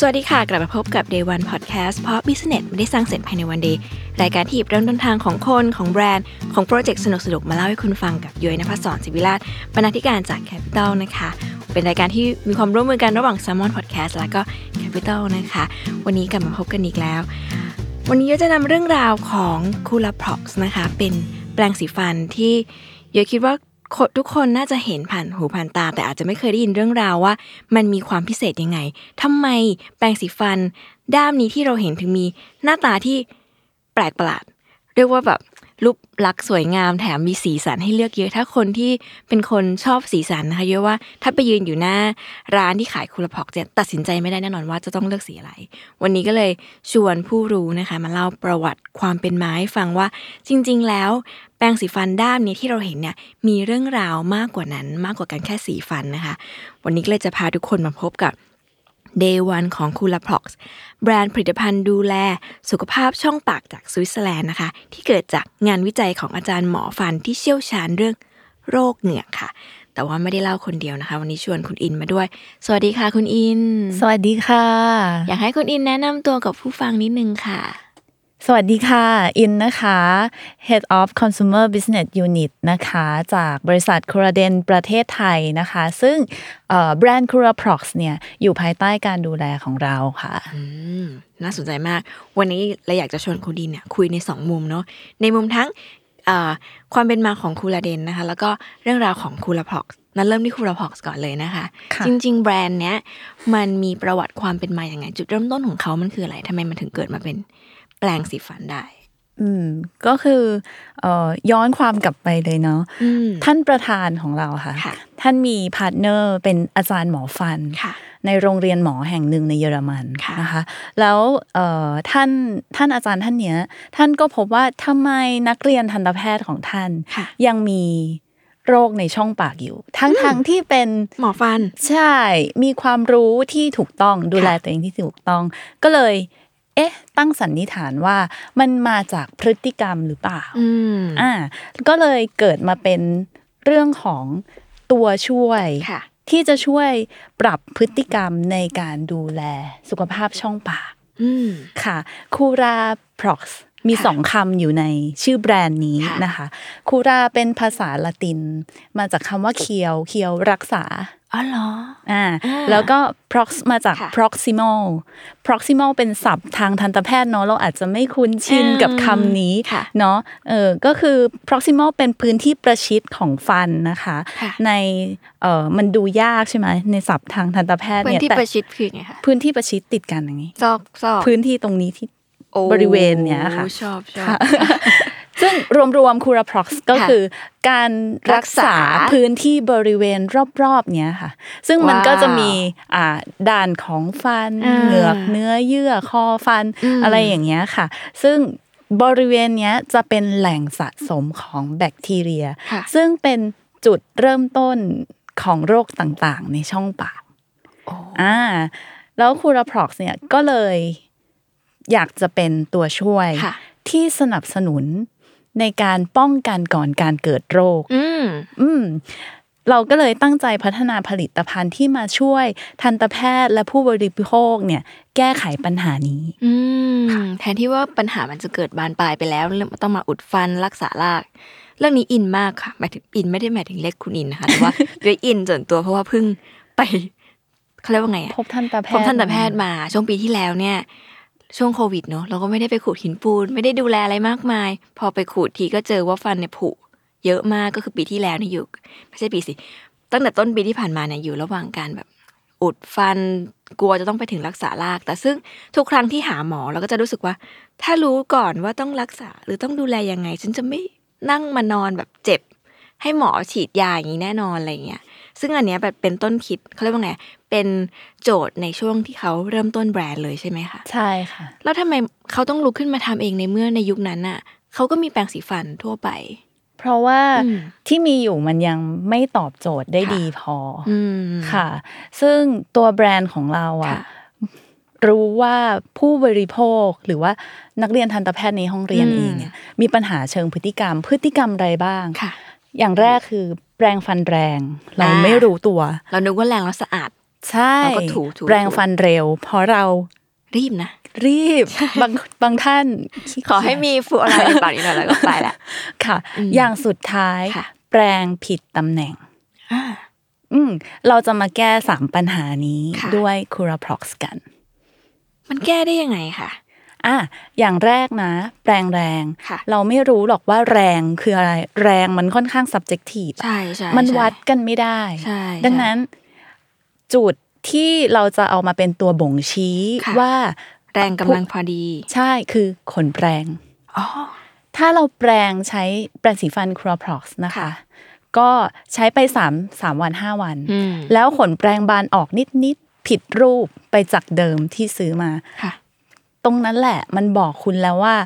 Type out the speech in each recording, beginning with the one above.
สวัสดีค่ะ กลับมาพบกับ Day One Podcast เพราะ Business ไม่ได้สร้างเสร็จภายในวันเดียวรายการที่หยิบเริ่มต้นทางของคนของแบรนด์ ของโปรเจกต์สนุกๆ มาเล่าให้คุณฟังกับย้อยนภศรศิวิราชบรรณาธิการจาก Capital นะคะ เป็นรายการที่มีความร่วมมือกันระหว่าง Salmon Podcast และก็ Capital นะคะ วันนี้กลับมาพบกันอีกแล้ว วันนี้ก็จะนำเรื่องราวของ c o o l a p r o x นะคะเป็นแปรงสีฟันที่เยอะคิดว่า ทุกคนน่าจะเห็นผ่านหูผ่านตา แต่อาจจะไม่เคยได้ยินเรื่องราวว่า มันมีความพิเศษยังไงทำไมแปรงสีฟัน ด้ามนี้ที่เราเห็นถึงมีหน้าตาที่แปลกประหลาด เรียกว่าแบบ รูปลักษณ์สวยงามแถมมีสีสันให้เลือกเยอะ ถ้าคนที่เป็นคนชอบสีสันนะคะเยอะว่าถ้าไปยืนอยู่หน้าร้านที่ขายคูลพอกเนี่ยตัดสินใจไม่ได้แน่นอนว่าจะต้องเลือกสีอะไร วันนี้ก็เลยชวนผู้รู้นะคะ มาเล่าประวัติความเป็นมาให้ฟังว่าจริง ๆ แล้วแปรงสีฟันด้ามนี้ที่เราเห็นเนี่ยมีเรื่องราวมากกว่านั้นมากกว่าการแค่สีฟันนะคะ วันนี้ก็เลยจะพาทุกคนมาพบกับ Day One ของ c o o l a p r o x แบรนด์ผลิตภัณฑ์ดูแลสุขภาพช่องปากจากสวิตเซอร์แลนด์นะคะ ที่เกิดจากงานวิจัยของอาจารย์หมอฟันที่เชี่ยวชาญเรื่องโรคเหงือกค่ะ แต่ว่าไม่ได้เล่าคนเดียวนะคะ วันนี้ชวนคุณอินมาด้วย สวัสดีค่ะคุณอิน สวัสดีค่ะ อยากให้คุณอินแนะนำตัวกับผู้ฟังนิดนึงค่ะ สวัสดีค่ะ อินนะคะ Head of Consumer Business Unit นะคะ จากบริษัทค r รเดนประเทศไทยนะคะ ซึ่งเอ่อแบรนด์ c u r a p r o x เนี่ย อยู่ภายใต้การดูแลของเราค่ะอืมน่าสนใจมาก วันนี้เราอยากจะชวนคุณดินเนี่ยคุยในสองมุมเนาะในมุมทั้งอ่าความเป็นมาของคูลาเดนนะคะ แล้วก็เรื่องราวของคูลาพ็อกนั้นเริ่มที่คูลาพ็อกก่อนเลยนะคะค่ะจริง ๆ แบรนด์เนี้ยมันมีประวัติความเป็นมาอย่างไง จุดเริ่มต้นของเขามันคืออะไรทำไมมันถึงเกิดมาเป็น แปลงสีฟันได้ อืม ก็คือเอ่อย้อนความกลับไปเลยเนาะอืมท่านประธานของเราค่ะค่ะท่านมี partner เป็นอาจารย์หมอฟันค่ะในโรงเรียนหมอแห่งหนึ่งในเยอรมันค่ะนะคะแล้วเอ่อท่านท่านอาจารย์ท่านเนี้ย ท่านก็พบว่าทำไมนักเรียนทันตแพทย์ของท่านค่ะยังมีโรคในช่องปากอยู่ ทั้งทั้งที่เป็นหมอฟัน ใช่ มีความรู้ที่ถูกต้องดูแลตัวเองที่ถูกต้อง ก็เลย เอ๊ะ ตั้งสันนิษฐานว่ามันมาจากพฤติกรรมหรือเปล่าอืมอ่า ก็เลยเกิดมาเป็นเรื่องของตัวช่วยค่ะที่จะช่วยปรับพฤติกรรมในการดูแลสุขภาพช่องปากอืมค่ะคูราพร็อกซ์มีค่ะสองคำอยู่ในชื่อแบรนด์นี้ค่ะนะคะคูราเป็นภาษาละติน มาจากคำว่าเคียว เคียวรักษา อ๋อเหรออ่าอ่าแล้วก็ prox มาจากค่ะ proximal proximal เป็นศัพท์ทางทันตแพทย์เนาะเราอาจจะไม่คุ้นชินอืมกับคำนี้ค่ะเนาะเออก็คือ proximal เป็นพื้นที่ประชิดของฟันนะคะค่ะในเออมันดูยากใช่ไหมในศัพท์ทางทันตแพทย์พื้นเนี่ยที่แต่ประชิดคือไงคะพื้นที่ประชิดติดกันอย่างนี้ซอกซอกพื้นที่ตรงนี้ที่โอ้บริเวณเนี้ยค่ะชอบชอบ ซึ่งรวมๆ Curaprox ก็ค่ะคือการรักษารักษาพื้นที่บริเวณรอบๆเนี้ยค่ะ ซึ่งมันว้าวก็จะมีอ่าด่านของฟันอ่าเหงือกเนื้อเยื่อคอฟันอืมอะไรอย่างเงี้ยค่ะ ซึ่งบริเวณเนี้ยจะเป็นแหล่งสะสมของแบคทีเรียค่ะซึ่งเป็นจุดเริ่มต้นของโรคต่างๆ ในช่องปากโอ้อ่าแล้วคูราพร็อกซ์เนี่ยก็เลยอยากจะเป็นตัวช่วยค่ะที่สนับสนุน ในการป้องกันก่อนการเกิดโรคอืมอืมเราก็เลยตั้งใจพัฒนาผลิตภัณฑ์ที่มาช่วยทันตแพทย์และผู้บริโภคเนี่ย แก้ไขปัญหานี้อืมแทนที่ว่าปัญหามันจะเกิดบานปลายไปแล้วเรื่องต้องมาอุดฟันรักษารากเรื่องนี้อินมากค่ะหมายถึงอินไม่ได้หมายถึงเล็กคุณอินนะคะแต่ว่าด้วยอินส่วนตัวเพราะว่าเพิ่งไปเขาเรียกว่าไงอะพบทันตแพพบทย์ทันตแพทย์มาช่วงปีที่แล้วเนี่ย ช่วงโควิดเนอะเราก็ไม่ได้ไปขูดหินปูน ไม่ได้ดูแลอะไรมากมาย พอไปขูดทีก็เจอว่าฟันเนี่ยผุเยอะมากก็คือปีที่แล้วนี่อยู่ไม่ใช่ปีสิตั้งแต่ต้นปีที่ผ่านมาเนี่ยอยู่ระหว่างการแบบอุดฟันกลัวจะต้องไปถึงรักษาราก แต่ซึ่งทุกครั้งที่หาหมอเราก็จะรู้สึกว่า ถ้ารู้ก่อนว่าต้องรักษาหรือต้องดูแลยังไง ฉันจะไม่นั่งมานอนแบบเจ็บ ให้หมอฉีดยาอย่างนี้แน่นอนอะไรเงี้ย ซึ่งอันเนี้ยแบบเป็นต้นคิดเขาเรียกว่าไงเป็นโจทย์ในช่วงที่เขาเริ่มต้นแบรนด์เลยใช่ไหมคะใช่ค่ะ แล้วทำไมเขาต้องลุกขึ้นมาทำเองในเมื่อในยุคนั้นน่ะเขาก็มีแปรงสีฟันทั่วไป เพราะว่าอืมที่มีอยู่มันยังไม่ตอบโจทย์ได้ค่ะดีพอออืมค่ะ ซึ่งตัวแบรนด์ของเราอะค่ะรู้ว่าผู้บริโภคหรือว่านักเรียนทันตแพทย์ในห้องเรียนอืมเองเนี่ยมีปัญหาเชิงพฤติกรรม พฤติกรรมอะไรบ้างค่ะอย่างแรกคือ แปรงฟันแรง เราอ่าไม่รู้ตัว เรานึกว่าแรงแล้วสะอาด ใช่เราก็ถูถูแปรงฟันเร็ว เพราะเรารีบนะ รีบบางบางท่านขี้ขอให้มีฟูอะไรในปากนิดหน่อยแล้วก็ไปละค่ะอืมอย่างสุดท้ายค่ะแปรงผิดตำแหน่งอ่าอืมเราจะมาแก้สามปัญหานี้ค่ะด้วยคูราพล็อกซ์กัน มันแก้ได้ยังไงคะ อะอย่างแรกนะ แปรงแรงค่ะเราไม่รู้หรอกว่าแรงคืออะไร แรงมันค่อนข้าง subjective ใช่ใช่มันใช่วัดกันไม่ได้ใช่ดังนั้น จุดที่เราจะเอามาเป็นตัวบ่งชี้ค่ะว่า แรงกำลังพอดี ใช่คือขนแปรงอ๋อถ้าเราแปรงใช้แปรงสีฟันครัวพล็อกซ์นะคะค่ะก็ใช้ไปสามสามวันห้าวันอืมแล้วขนแปรงบานออกนิดนิดๆผิดรูปไปจากเดิมที่ซื้อมาค่ะ ตรงนั้นแหละ มันบอกคุณแล้วว่า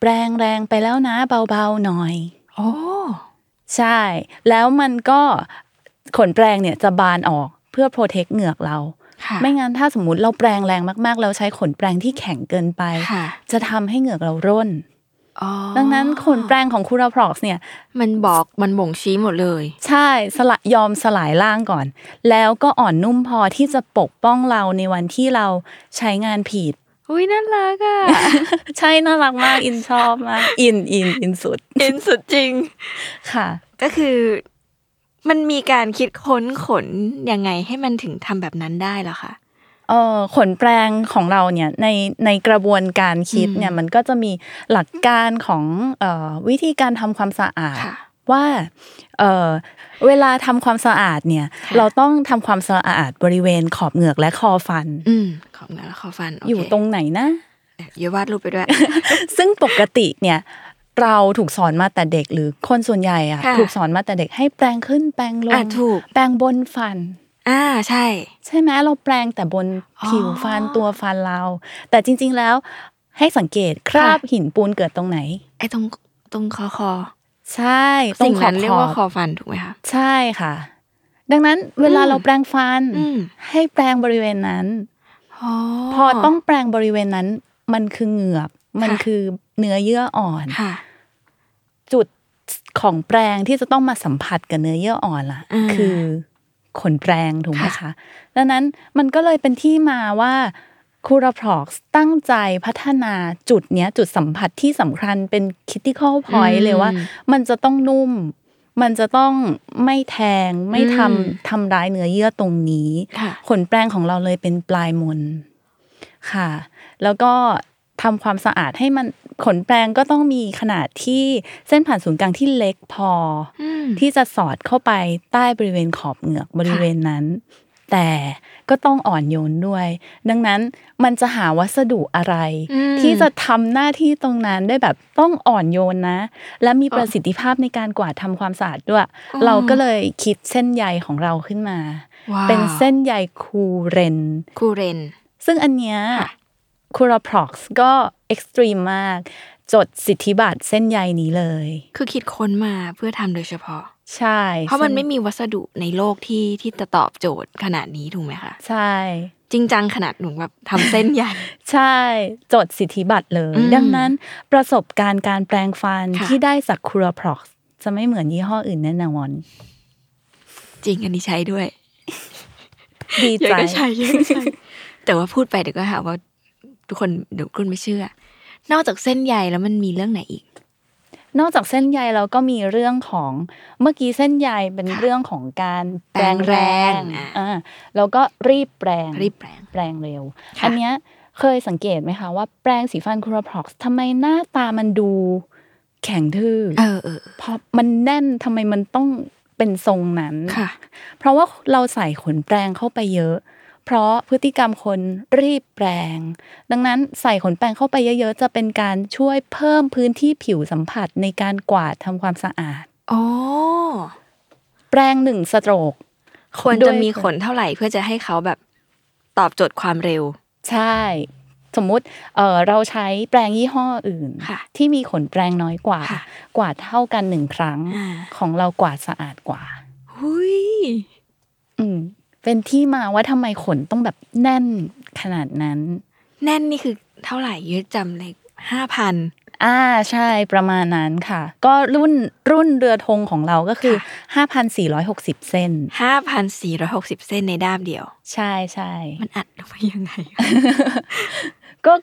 แปรงแรงไปแล้วนะเบาๆหน่อยโอ้ใช่ แล้วมันก็ขนแปรงเนี่ยจะบานออกเพื่อโปรเทคเหงือกเราค่ะไม่งั้นถ้าสมมติเราแปรงแรงมากๆแล้วใช้ขนแปรงที่แข็งเกินไปค่ะจะทำให้เหงือกเราร่นอ๋อดังนั้นขนแปรงของคูราพล็อกซ์เนี่ย มันบอกมันบ่งชี้หมดเลย ใช่สละยอมสลายร่างก่อน แล้วก็อ่อนนุ่มพอที่จะปกป้องเราในวันที่เราใช้งานผิด อุ้ยน่ารักอะ ใช่น่ารักมาก อินชอบมาก อินอินอินสุดเห็นสุดจริง ค่ะ ก็คือมันมีการคิดค้นขนยังไงให้มันถึงทำแบบนั้นได้เหรอคะเออขนแปรงของเราเนี่ยในในกระบวนการคิดเนี่ยมันก็จะมีหลักการของเอ่อวิธีการทำความสะอาดค่ะ ว่าเออเวลาทำความสะอาดเนี่ยค่ะเราต้องทำความสะอาดบริเวณขอบเหงือกและคอฟัน อืมขอบเนื้อและขอฟันโเคอยู่ตรงไหนนะเดี๋ยววาดรูปไปด้วย ซึ่งปกติเนี่ยเราถูกสอนมาแต่เด็กหรือคนส่วนใหญ่อะค่ะถูกสอนมาแต่เด็กให้แปรงขึ้นแปรงลอะงถูกแปรงบนฟัน อ่าใช่ ใช่ไหมเราแปรงแต่บนอ๋อผิวฟันตัวฟันเรา แต่จริง ๆแล้วให้สังเกตคราบค่ะหินปูนเกิดตรงไหนไอ้ตรงตรงคอคอ ใช่ตรสิ่งงขอนั้บนเรียขกอว่าบคอฟันถูกไหมคะใช่ค่ะ ดังนั้นเวลาอืมเราแปรงฟันอืมให้แปรงบริเวณนั้นอ๋อพอต้องแปรงบริเวณนั้น มันคือเหงือก มันค่ะคือเนื้อเยื่ออ่อนค่ะจุดของแปรงที่จะต้องมาสัมผัสกับเนื้อเยื่ออ่อนล่ะอืมคือขนแปรงถูกไหมค่ะคะดังนั้นมันก็เลยเป็นที่มาว่า คูราพล็อกตั้งใจพัฒนาจุดเนี้ย จุดสัมผัสที่สำคัญเป็น critical point เลยว่า มันจะต้องนุ่ม มันจะต้องไม่แทงไม่ทำทำร้ายเนื้อเยื่อตรงนี้ค่ะขนแปรงของเราเลยเป็นปลายมนค่ะ แล้วก็ทำความสะอาดให้มันขนแปรงก็ต้องมีขนาดที่เส้นผ่านศูนย์กลางที่เล็กพอออืมที่จะสอดเข้าไปใต้บริเวณขอบเหงือกบริเวณนั้น แต่ ก็ต้องอ่อนโยนด้วย ดังนั้นมันจะหาวัสดุอะไรอืมที่จะทำหน้าที่ตรงนั้นได้แบบต้องอ่อนโยนนะ และมีอ๋อประสิทธิภาพในการกวาดทำความสะอาดด้วยอ๋อเราก็เลยคิดเส้นใยของเราขึ้นมาว้าวเป็นเส้นใย Curen Curen ซึ่งอันเนี้ยค่ะ Curaprox ก็ extreme มาก จดสิทธิบัตรเส้นใยนี้เลย คือคิดค้นมาเพื่อทำโดยเฉพาะ ใช่เพราะมันซึ่งไม่มีวัสดุในโลกที่ที่จะตอบโจทย์ขนาดนี้ถูกไหมคะใช่ จริงจังขนาดหนูแบบทำเส้นใหญ่ ใช่จดสิทธิบัตรเลยอืมดังนั้นประสบการณ์การแปลงฟันค่ะที่ได้จากคูราพล็อกซ์จะไม่เหมือนยี่ห้ออื่นแน่นอนจริงอันนี้ใช้ด้วย ดีเยอะใจก็ใช้เยอะก็ใช้แต่ว่าพูดไปเดี๋ยวก็หาว่าทุกคนเดี๋ยวคุณไม่เชื่อ นอกจากเส้นใยแล้วมันมีเรื่องไหนอีก นอกจากเส้นใยเราก็มีเรื่องของเมื่อกี้เส้นใยเป็นค่ะเรื่องของการแปแปลรงงแรแรงงอะอ่าแล้วก็รีบแปลงรีบแปรงแปลงเร็วค่ะอันเนี้ยเคยสังเกตไหมคะว่าแปรงสีฟันคูราพล็อกซ์ทำไมหน้าตามันดูแข็งทื่อเออเออเพราะมันแน่นทำไมมันต้องเป็นทรงนั้นค่ะ เพราะว่าเราใส่ขนแปรงเข้าไปเยอะ เพราะพฤติกรรมคนรีบแปรงดังนั้นใส่ขนแปรงเข้าไปเยอะๆ จะเป็นการช่วยเพิ่มพื้นที่ผิวสัมผัสในการกวาดทำความสะอาดอ๋อแปรงหนึ่งสโตรกควรด้จะวยมีขนเท่าไหร่เพื่อจะให้เขาแบบตอบโจทย์ความเร็ว ใช่ สมมุติเออเราใช้แปรงยี่ห้ออื่นค่ะที่มีขนแปรงน้อยกว่าค่ะกวาดเท่ากันหนึ่งครั้งอ่าของเรากวาดสะอาดกว่า หุยอืม เป็นที่มาว่าทำไมขนต้องแบบแน่นขนาดนั้น แน่นนี่คือเท่าไหร่ยืดจำเลยห้าพันอ่าใช่ประมาณนั้นค่ะ ก็รุ่นรุ่นเรือธงของเราก็คือค่ะ5,460เส้นห้าพันสี่ร้อยหกสิบเส้นในด้ามเดียว ใช่ใช่มันอัดลงไปยังไง ก็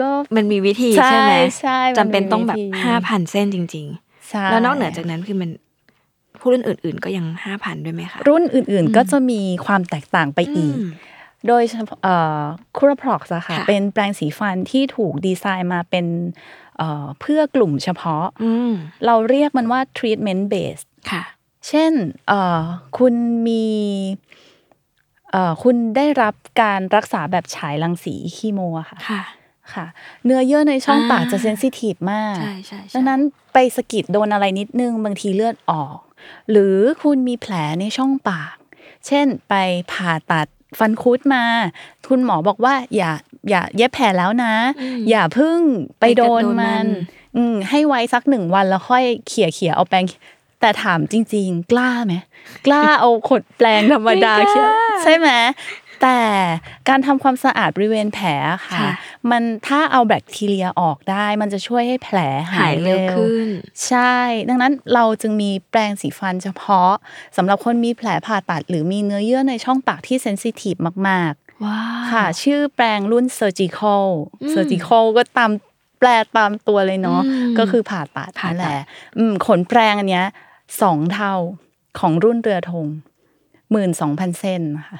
ก็มันมีวิธีใช่ไหมใช่มันมีจำเป็นต้องแบบวิธีห้าพันเส้นจริงใช่ๆแล้วนอกเหนือจากนั้นคือมัน ผู้รุ่นอื่น ๆ ก็ยังห้าพันด้วยไหมคะ รุ่นอื่น ๆ ก็จะมีความแตกต่างไปอีกอืมโดยเฉพาะเอ่อ Curaprox อะค่ะค่ะ เป็นแปรงสีฟันที่ถูกดีไซน์มาเป็นเอ่อเพื่อกลุ่มเฉพาะอืมเราเรียกมันว่า treatment based ค่ะ เช่นเอ่อคุณมีเอ่อคุณได้รับการรักษาแบบฉายรังสีคีโมอะค่ะค่ะค่ะ เนื้อเยื่อในช่องอ่าปากจะ sensitive มากใช่ใช่ใช่ดังนั้นไปสะกิดโดนอะไรนิดนึง บางทีเลือดออก หรือคุณมีแผลในช่องปาก เช่นไปผ่าตัดฟันคุดมา คุณหมอบอกว่าอย่าอย่าเย็บแผลแล้วนะ อย่าเพึ่งไปโดนมัน อืมให้ไว้สักหนึ่งวันแล้วค่อยเขี่ยเขี่ยเอาแปรงแต่ถามจริง ๆ กล้าไหมกล้าเอาขดแปรงธรรมดาไม่กล้าเขี่ยใช่ไหม แต่การทำความสะอาดบริเวณแผลค่ะค่ะ มันถ้าเอาแบคทีเรียออกได้ มันจะช่วยให้แผลหาหายยเร็เร็ววขึ้น ใช่ ดังนั้นเราจึงมีแปรงสีฟันเฉพาะสำหรับคนมีแผลผ่าตัด หรือมีเนื้อเยื่อในช่องปากที่เซนซิทีฟมากว้าๆค่ะ ชื่อแปรงรุ่น surgical อืม surgical ก็ตามแปลตามตัวเลยเนาะอืมก็คือผ่าตัดผ่าตัดนั่นแหละอืมขนแปรงอันเนี้ยสองเท่าของรุ่นเรือธง หมื่นสองพันเส้นค่ะ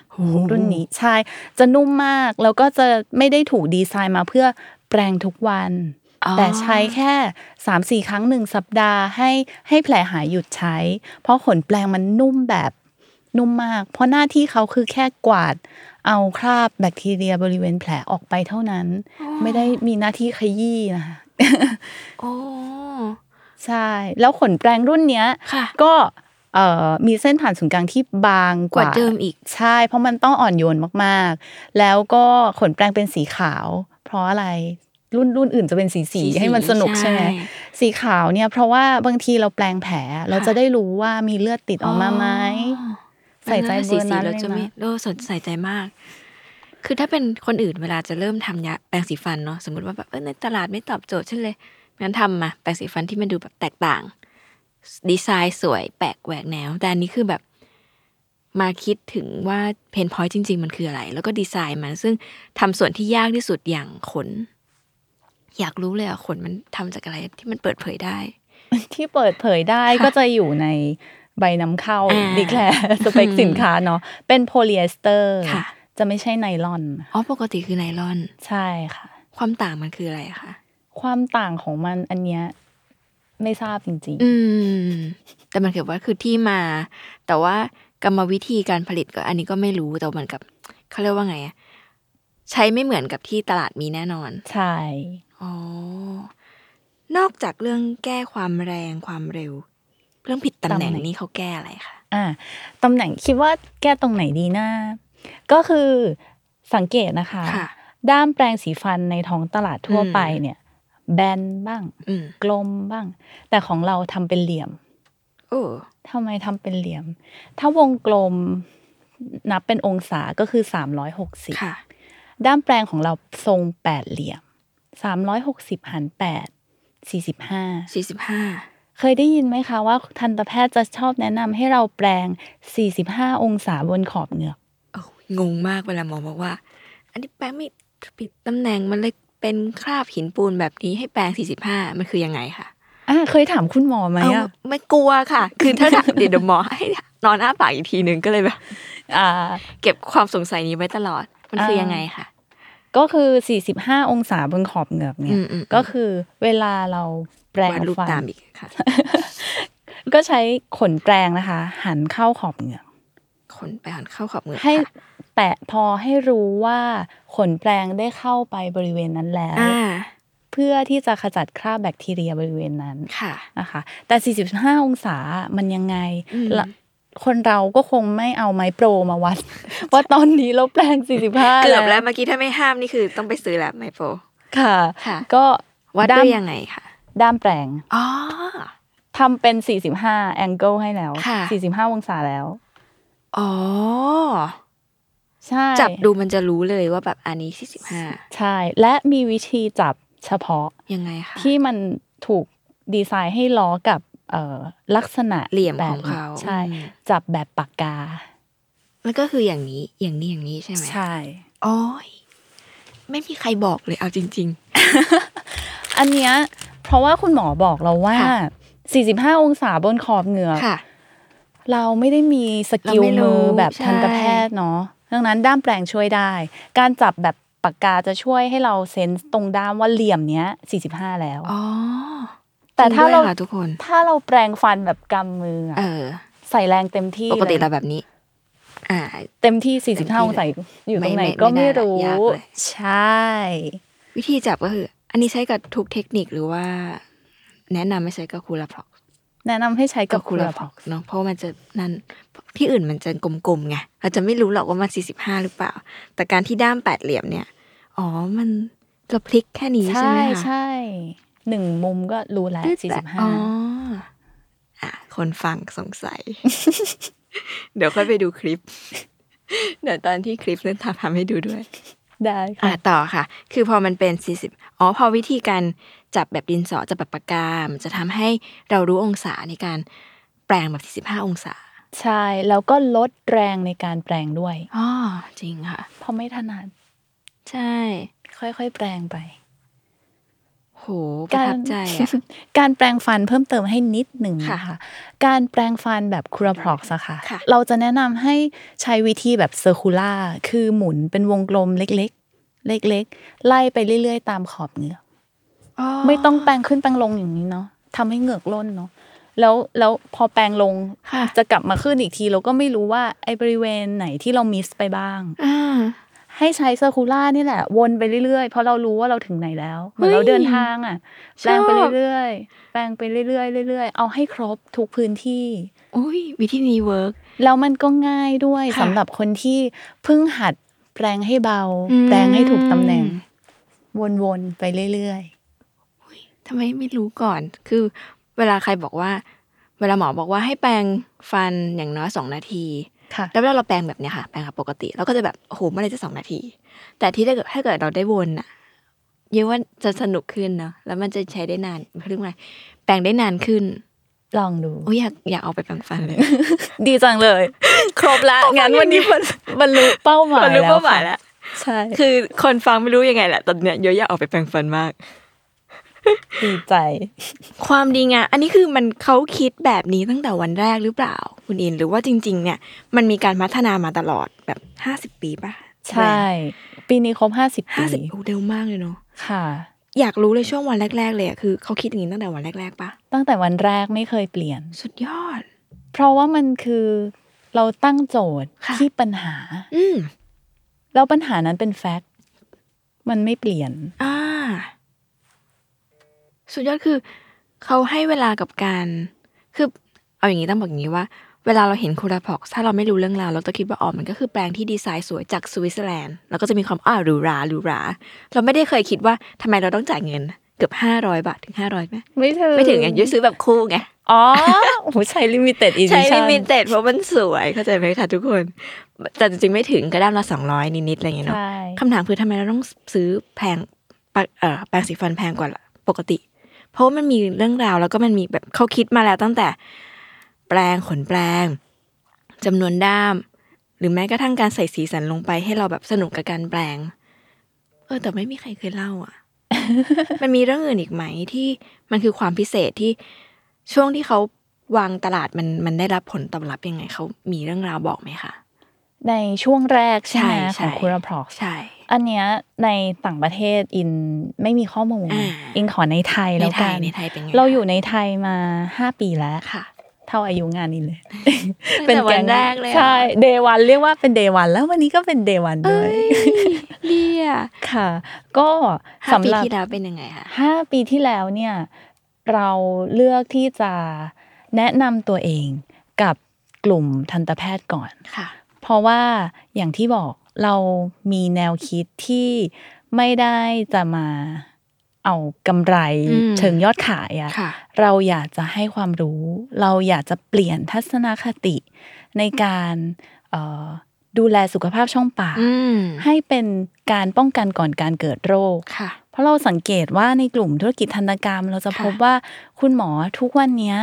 รุ่นนี้ใช่จะนุ่มมาก แล้วก็จะไม่ได้ถูกดีไซน์มาเพื่อแปรงทุกวันอ๋อแต่ใช้แค่สามสี่ครั้งหนึ่งสัปดาห์ให้ให้แผลหายหยุดใช้ เพราะขนแปรงมันนุ่มแบบนุ่มมาก เพราะหน้าที่เขาคือแค่กวาด เอาคราบแบคทีเรียบริเวณแผลออกไปเท่านั้น ไม่ได้มีหน้าที่ขยี้นะคะโอ้ใช่ แล้วขนแปรงรุ่นเนี้ยค่ะก็เอ่อ มีเส้นผ่านศูนย์กลางที่บางกกว่าว่าเดิมอีกใช่ เพราะมันต้องอ่อนโยนมากๆ แล้วก็ขนแปรงเป็นสีขาว เพราะอะไรรุ่นรุ่นอื่นจะเป็นสีสีสีๆให้มันสนุกใช่ใช่ไหมสีขาวเนี่ย เพราะว่าบางทีเราแปลงแผลเราค่ะจะได้รู้ว่ามีเลือดติดออกมาไหมอ๋อใส่ใจเบอร์นั้นเราเลยจะไม่นะโอ้สนใส่ใจมาก คือถ้าเป็นคนอื่นเวลาจะเริ่มทำยาแปรงสีฟันเนาะสมมติว่าแบบเออในตลาดไม่ตอบโจทย์ฉันเลยงั้นทำมาแปรงสีฟันที่มันดูแบบแตกต่าง ดีไซน์สวยแปลกแหวกแนว แต่อันนี้คือแบบมาคิดถึงว่า pain point จริง ๆ มันคืออะไร แล้วก็ดีไซน์มันซึ่งทำส่วนที่ยากที่สุดอย่างขน อยากรู้เลยอะขนมันทำจากอะไรที่มันเปิดเผยได้ ที่เปิดเผยได้ก็จะอยู่ในใบนำเข้าอ่า declare สเปคสินค้าเนาะเป็นโพลีเอสเตอร์ค่ะจะไม่ใช่ไนลอนอ๋อปกติคือไนลอน ใช่ค่ะ ความต่างมันคืออะไรอะคะความต่างของมันอันเนี้ย ไม่ทราบจริงอืม แต่มันเกี่ยวว่าคือที่มา แต่ว่ากรรมวิธีการผลิตก็ อันนี้ก็ไม่รู้แต่เหมือนกับเขาเรียกว่าไงอะใช้ไม่เหมือนกับที่ตลาดมีแน่นอนๆใช่ อ๋อ นอกจากเรื่องแก้ความแรงความเร็ว เรื่องผิดตำแหน่งนี่เขาแก้อะไรคะอ่าตำแหน่งคิดว่าแก้ตรงไหนดีนะก็คือสังเกตนะคะค่ะด้ามแปรงสีฟันในท้องตลาดทั่วอืมไปเนี่ย แบนบ้างอืมกลมบ้าง แต่ของเราทำเป็นเหลี่ยมโอ้ทำไมทำเป็นเหลี่ยม ถ้าวงกลมนับเป็นองศาก็คือ360ค่ะด้ามแปรงของเราทรงแปดเหลี่ยม360หาร8 45สี่สิบห้าเคยได้ยินไหมคะว่าทันตแพทย์จะชอบแนะนำให้เราแปลง45องศาบนขอบเหงือกโอ้งงมากเวลาหมอบอกว่า อันนี้แปลงไม่ผิดตำแหน่งมันเลย เป็นคราบหินปูนแบบนี้ให้แปลงสี่สิบห้ามันคือยังไงคะอะเคยถามคุณหมอไหมเอาอะไม่กลัวค่ะ คือถ้าเดี๋ยวเดี๋ยวหมอให้นอนอ้าปากอีกทีหนึ่งก็เลยแบบอ่า เก็บความสงสัยนี้ไว้ตลอด มันคืออ่ายังไงคะก็คือ 45 องศาบนขอบเหงือกเนี่อืยมอืมก็คือเวลาเราแปลงวาดรูปฟันตามอีกค่ะก็ใช้ขนแปรงนะคะ หันเข้าขอบเหงือกคนไปหันเข้าขอบมือให้ค่ะ แตะพอให้รู้ว่าขนแปรงได้เข้าไปบริเวณนั้นแล้วอ่าเพื่อที่จะขจัดคราบแบคทีเรียบริเวณนั้นค่ะนะคะ แต่ 45 องศามันยังไงอืมละคนเราก็คงไม่เอาไม้โปรมาวัด ว่าตอนนี้เราแปลง 45 เกือบแล้วเมื่อกี้ถ้าไม่ห้ามนี่คือต้องไปซื้อแล้วไมโฟค่ะค่ะ ก็วัดด้าด้มวยยังไงคะด้ามแปลงอ๋อทำเป็น 45 แองเกิลให้แล้วค่ะ45 องศาแล้ว อ๋อใช่ จับดูมันจะรู้เลยว่าแบบอันนี้สี่สิบห้าใช่ และมีวิธีจับเฉพาะยังไงคะที่มันถูกดีไซน์ให้ล้อกับเอ่อลักษณะเหลี่ยมแบขบองเขาใช่อืมจับแบบปากกาแล้วก็คืออย่างนี้อย่างนี้อย่างนี้ใช่ไหมใช่โอ้ยไม่มีใครบอกเลยเอาจริงอันเนี้ยเพราะว่าคุณหมอบอกเราว่าค่ะ45 องศาบนขอบเหงือกๆค่ะเราไม่ได้มีสกิลเราไม่รู้มือแบบใช่ทันตแพทย์เนาะ ดังนั้นด้ามแปรงช่วยได้ การจับแบบปากกาจะช่วยให้เรา sense ตรงด้ามว่าเหลี่ยมเนี้ย45แล้วอ๋อแต่ถ้าเราจงด้วยค่ะทุกคน ถ้าเราแปรงฟันแบบกำมืออะเออ ใส่แรงเต็มที่ปกติลเรายแบบนี้อ่าเต็มที่เต็มที่45องศาอยู่ตรงไหนไม่ไม่ก็ไม่ไม่ได้รู้ยากเลยใช่ วิธีจับก็คือ อันนี้ใช้กับทุกเทคนิคหรือว่า แนะนำไม่ใช้กับคูลาพร็อกแนะนำให้ใช้กับคูคูลาลาพพร็ออกเนาะเพราะว่ามันจะนั่น ที่อื่นมันจะกลมๆไงเราจะไม่รู้หรอกว่ามันสี่สิบห้าหรือเปล่า แต่การที่ด้ามแปดเหลี่ยมเนี่ย อ๋อมันจะพลิกแค่นี้ใช่ใช่ไหมคะใช่หนึ่งมุมก็รู้แล้วแต่อ๋อ45อะคนฟังสงสัย เดี๋ยวค่อยไปดูคลิป เดี๋ยวตอนที่คลิปเล่นทำทำให้ดูด้วย ได้อะค่ะ ต่อค่ะ คือพอมันเป็นสี่สิบอ๋อ พอวิธีการจับแบบดินสอจับแบบปากกามันจะทำให้เรารู้องศาในการแปลงแบบสี่สิบห้าองศา ใช่ แล้วก็ลดแรงในการแปลงด้วย อ๋อจริงค่ะ เพราะไม่ถนัด ใช่ ค่อยๆ แปลงไป โหประทับใจอะการแปลงฟันเพิ่มเติมให้นิดหนึ่งค่ะนะคะการแปรงฟันแบบ Curaprox อะค่ะค่ะ เราจะแนะนำให้ใช้วิธีแบบ circular คือหมุนเป็นวงกลมเล็กๆ เล็กๆ ไล่ไปเรื่อยๆ ตามขอบเหงือกอ๋อไม่ต้องแปรงขึ้นแปรงลงอย่างนี้เนาะทำให้เหงือกร่นเนาะ แล้วแล้วพอแปรงลงค่ะจะกลับมาขึ้นอีกที เราก็ไม่รู้ว่าไอ้บริเวณไหนที่เรา miss ไปบ้างอ่าให้ใช้ circular นี่แหละ วนไปเรื่อยๆ เพราะเรารู้ว่าเราถึงไหนแล้วเหมือนเฮ้ยเราเดินทางอะชอบแปลงไปเรื่อยๆ แปลงไปเรื่อยๆเรื่อยๆ เอาให้ครบทุกพื้นที่อุ้ยวิธีนี้เวิร์กแล้วมันก็ง่ายด้วยค่ะสำหรับคนที่เพิ่งหัดแปลงให้เบาอืมแปลงให้ถูกตำแหน่ง วนๆ ไปเรื่อยทำไมไม่รู้ก่อน คือ เวลาใครบอกว่า เวลาหมอบอกว่าให้แปรงฟันอย่างน้อยสองนาทีๆค่ะแล้วเวลาเราแปรงแบบเนี้ยค่ะแปรงแบบปกติเราก็จะแบบโอ้โหเมื่อไหรจะสองนาที แต่ที่ถ้าเกิดถ้าเกิดเราได้วนอะเยอะว่าจะสนุกขึ้นเนาะแล้วมันจะใช้ได้นานเขาเรียกว่าไงแปรงได้นานขึ้น ลองดูโอ้ยอยากอยากเอาไปแปรงฟันเลย ดีจังเลย ครบละงั้นวันนี้บรรลุเป้าหมายบรรลุแล้วเป้าหมายแล้วใช่ คือคนฟังไม่รู้ยังไงแหละตอนเนี้ยเยอะอยากเอาไปแปรงฟันมาก ดีใจ ความดีงามอันนี้คือมันเขาคิดแบบนี้ตั้งแต่วันแรกหรือเปล่า คุณอินหรือว่าจริง ๆ เนี่ย มันมีการพัฒนามาตลอดแบบห้าสิบปีป่ะใช่ ปีนี้ครบห้าสิบห้าปีสิบโอ้เร็วมากเลยเนาะค่ะ อยากรู้เลยช่วงวันแรก ๆ เลยอะคือเขาคิดอย่างนี้ตั้งแต่วันแรกๆปะตั้งแต่วันแรกไม่เคยเปลี่ยน สุดยอด เพราะว่ามันคือเราตั้งโจทย์ค่ะที่ปัญหา อืมแล้วปัญหานั้นเป็นแฟกต์มันไม่เปลี่ยน อ่า สุดยอดคือเขาให้เวลากับการคือเอาอย่างนี้ต้องบอกอย่างนี้ว่า เวลาเราเห็น Curaprox ถ้าเราไม่รู้เรื่องราวเราจะคิดว่าอ๋อมันก็คือแปรงที่ดีไซน์สวยจากสวิตเซอร์แลนด์แล้วก็จะมีความอ้าวหรูหราหรูหราเราไม่ได้เคยคิดว่าทำไมเราต้องจ่ายเงินเกือบห้าร้อยบาทถึงห้าร้อยไหมไม่ถึงไม่ถึงไงยุ้ยซื้อแบบคู่ไงอ๋อโอ้โหใช้ limited edi ใช้ limited เพราะมันสวยเข้าใจไหมคะทุกคน แต่จริงๆไม่ถึงก็ด้ามละสองร้อยนิดๆอะไรอย่างเงี้ยเนาะใช่คำถามคือทำไมเราต้องซื้อแพงปะเอ่อแปรงสีฟันแพงกว่าปกติ เพราะว่ามันมีเรื่องราวแล้วก็มันมีแบบเขาคิดมาแล้วตั้งแต่แปลงขนแปลงจำนวนด้าม หรือแม้กระทั่งการใส่สีสันลงไปให้เราแบบสนุกกับการแปลง เออแต่ไม่มีใครเคยเล่าอะ มันมีเรื่องอื่นอีกไหมที่มันคือความพิเศษที่ช่วงที่เขาวางตลาดมันมันได้รับผลตอบรับยังไงเขามีเรื่องราวบอกไหมคะ ในช่วงแรกใช่ไหมใช่ของคูราพร็อกใช่ อันเนี้ยในต่างประเทศอินไม่มีข้อมูลอ่าอินขอในไทยในไทยแล้วกันในไทยเป็นไงเราอยู่ในไทยมาห้าปีแล้วค่ะเท่าอายุงานอินเลยตั้งแต่วันแรกเลยเหรอใช่ day one เรียกว่าเป็น day one แล้ววันนี้ก็เป็น day one ด้วยเดียค่ะ ก็สำหรับห้าปีที่แล้วเป็นยังไงคะห้าปีที่แล้วเนี่ย เราเลือกที่จะแนะนำตัวเองกับกลุ่มทันตแพทย์ก่อนค่ะ เพราะว่าอย่างที่บอกเรามีแนวคิดที่ไม่ได้จะมาเอากำไรอืมเชิงยอดขายอะค่ะเราอยากจะให้ความรู้ เราอยากจะเปลี่ยนทัศนคติในการเอ่อดูแลสุขภาพช่องปากอืมให้เป็นการป้องกันก่อนการเกิดโรคค่ะเพราะเราสังเกตว่าในกลุ่มธุรกิจทันตกรรม เราจะค่ะพบว่าคุณหมอทุกวันเนี้ย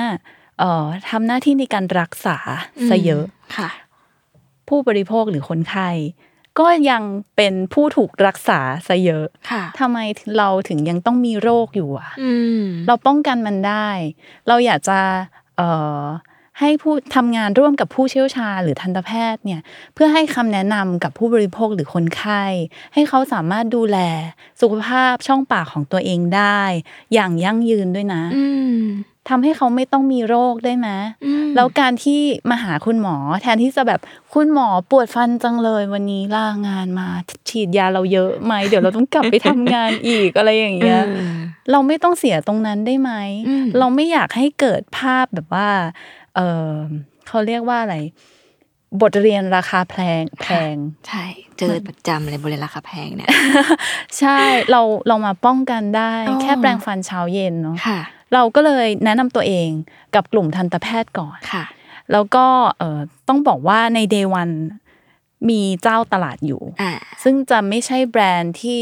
เอ่อทำหน้าที่ในการรักษาซะเยอะค่ะ ผู้บริโภคหรือคนไข้ก็ยังเป็นผู้ถูกรักษาซะเยอะค่ะทำไมเราถึงยังต้องมีโรคอยู่อะอืมเราป้องกันมันได้ เราอยากจะเอ่อให้ผู้ทำงานร่วมกับผู้เชี่ยวชาญหรือทันตแพทย์เนี่ยเพื่อให้คำแนะนำกับผู้บริโภคหรือคนไข้ ให้เขาสามารถดูแลสุขภาพช่องปากของตัวเองได้ อย่างยั่งยืนด้วยนะอืม ทำให้เขาไม่ต้องมีโรคได้ไหมอืมแล้วการที่มาหาคุณหมอ แทนที่จะแบบคุณหมอปวดฟันจังเลยวันนี้ลางานมา ฉีดยาเราเยอะไหมเดี๋ยวเราต้องกลับไปทำงานอีกอะไรอย่างเงี้ยอืมเราไม่ต้องเสียตรงนั้นได้ไหมอืมเราไม่อยากให้เกิดภาพแบบว่า เออเขาเรียกว่าอะไรบทเรียนราคาแพงแพงใช่ เจอประจำเลยบริเวณราคาแพงเนี่ย ใช่เราเรามาป้องกันได้อ๋อแค่แปรงฟันเช้าเย็นเนาะค่ะ เราก็เลยแนะนำตัวเองกับกลุ่มทันตแพทย์ก่อนค่ะ แล้วก็เออต้องบอกว่าใน day one มีเจ้าตลาดอยู่อ่าซึ่งจะไม่ใช่แบรนด์ที่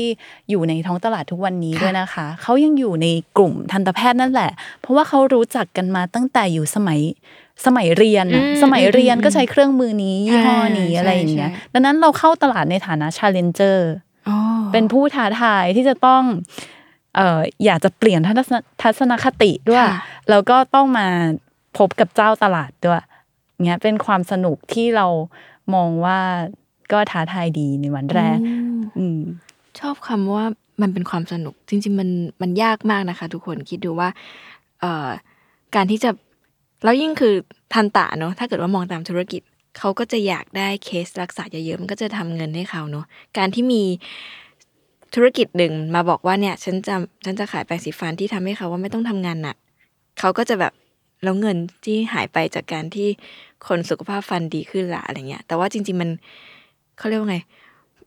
อยู่ในท้องตลาดทุกวันนี้ค่ะด้วยนะคะ เขายังอยู่ในกลุ่มทันตแพทย์นั่นแหละ เพราะว่าเขารู้จักกันมาตั้งแต่อยู่สมัยสมัยเรียนน่ะอืมสมัยเรียนอืมก็ใช้เครื่องมือนี้ยี่ห้อนี้ใช่อะไรอย่างเงี้ยใช่ดังนั้นเราเข้าตลาดในฐานะ challenger อ๋อเป็นผู้ท้าทายที่จะต้องเอ่ออยากจะเปลี่ยนทัศนทัศนคติด้วยค่ะแล้วก็ต้องมาพบกับเจ้าตลาดด้วยเงี้ยเป็นความสนุกที่เรามองว่าก็ท้าทายดีในวันแรกอืมอืมชอบคำว่ามันเป็นความสนุก จริง ๆ มันมันยากมากนะคะ ทุกคนคิดดูว่าเอ่อการที่จะแล้วยิ่งคือทันตะเนาะถ้าเกิดว่ามองตามธุรกิจเขาก็จะอยากได้เคสรักษาเยอะๆมันก็จะทำเงินให้เขาเนาะการที่มี ธุรกิจหนึ่งมาบอกว่าเนี่ย ฉันจะฉันจะขายแปรงสีฟันที่ทำให้เขาว่าไม่ต้องทำงานหนักเขาก็จะแบบแล้วเงินที่หายไปจากการที่คนสุขภาพฟันดีขึ้นละอะไรเงี้ย แต่ว่าจริง ๆ มันเขาเรียกว่าไง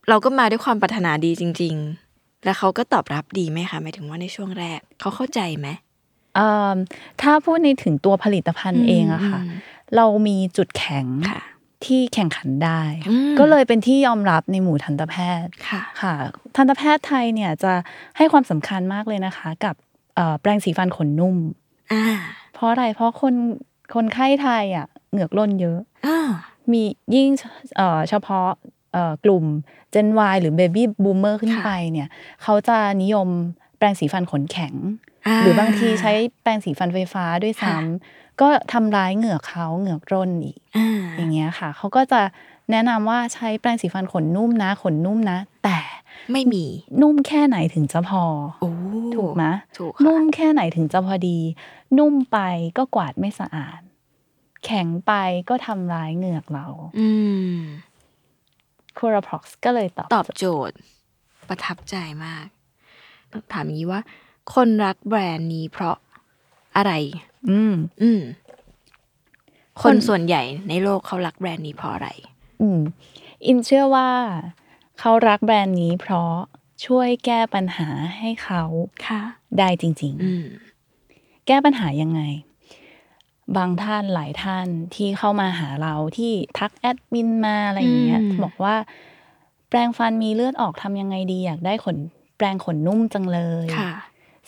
เราก็มาด้วยความปรารถนาดีจริง ๆ แล้วเขาก็ตอบรับดีไหมคะหมายถึงว่าในช่วงแรกเขาเข้าใจไหมเอิ่มถ้าพูดในถึงตัวผลิตภัณฑ์เองอะค่ะอืมเรามีจุดแข็งค่ะ ที่แข่งขันได้อืมก็เลยเป็นที่ยอมรับในหมู่ทันตแพทย์ค่ะค่ะทันตแพทย์ไทยเนี่ยจะให้ความสำคัญมากเลยนะคะ กับเอ่อแปรงสีฟันขนนุ่มอ่าเพราะอะไรเพราะคนคนไข้ไทยอะเหงือกร่นเยอะอ่ามียิ่งเอ่อเฉพาะเอ่อกลุ่ม Gen Y หรือ Baby Boomer ขึ้นค่ะไปเนี่ย เขาจะนิยมแปรงสีฟันขนแข็งาหรือบางทีใช้แปรงสีฟันไฟฟ้าด้วยซ้ค่ะำ ก็ทำร้ายเหงือกเขาเหงือกร่นอีกอ่าอย่างเงี้ยค่ะเขาก็จะแนะนำว่าใช้แปรงสีฟันขนนุ่มนะ ขนนุ่มนะ แต่ไม่มีนุ่มแค่ไหนถึงจะพอโอ้ถูกไหมถูกค่ะนุ่มแค่ไหนถึงจะพอดี นุ่มไปก็กวาดไม่สะอาด แข็งไปก็ทำร้ายเหงือกเรา อืม c o r a p r o x ก็เลยตอบตอบโจทย์ ประทับใจมากต้องถามอย่างนี้ว่า คนรักแบรนด์นี้เพราะ อะไร อืม อืมคคนนส่วนใหญ่ในโลกเขารักแบรนด์นี้เพราะอะไร อืม อินเชื่อว่า เขารักแบรนด์นี้เพราะช่วยแก้ปัญหาให้เขาค่ะ ได้จริงอืมๆแก้ปัญหายังไง บางท่านหลายท่านที่เข้ามาหาเราที่ทักแอดมินมาอะไรอย่างเงี้ยอืม บอกว่า แปรงฟันมีเลือดออกทำยังไงดีอยากได้ขนแปรงขนนุ่มจังเลย ค่ะ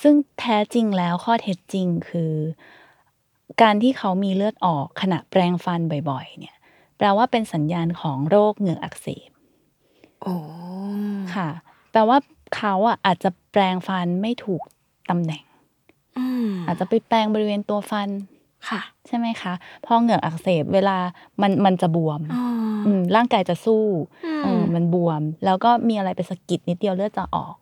ซึ่งแท้จริงแล้วข้อเท็จจริงคือ การที่เขามีเลือดออกขณะแปรงฟันบ่อย ๆ เนี่ย แปลว่าเป็นสัญญาณของโรคเหงือกอักเสบโอ้ค่ะ แปลว่าเขาอะอาจจะแปรงฟันไม่ถูกตำแหน่งอืมอาจจะไปแปรงบริเวณตัวฟันค่ะ ใช่ไหมคะพอเหงือกอักเสบเวลามันมันจะบวมอ๋ออืมร่างกายจะสู้อืมเออมันบวม แล้วก็มีอะไรไปสะกิดนิดเดียวเลือดจะออกโอ้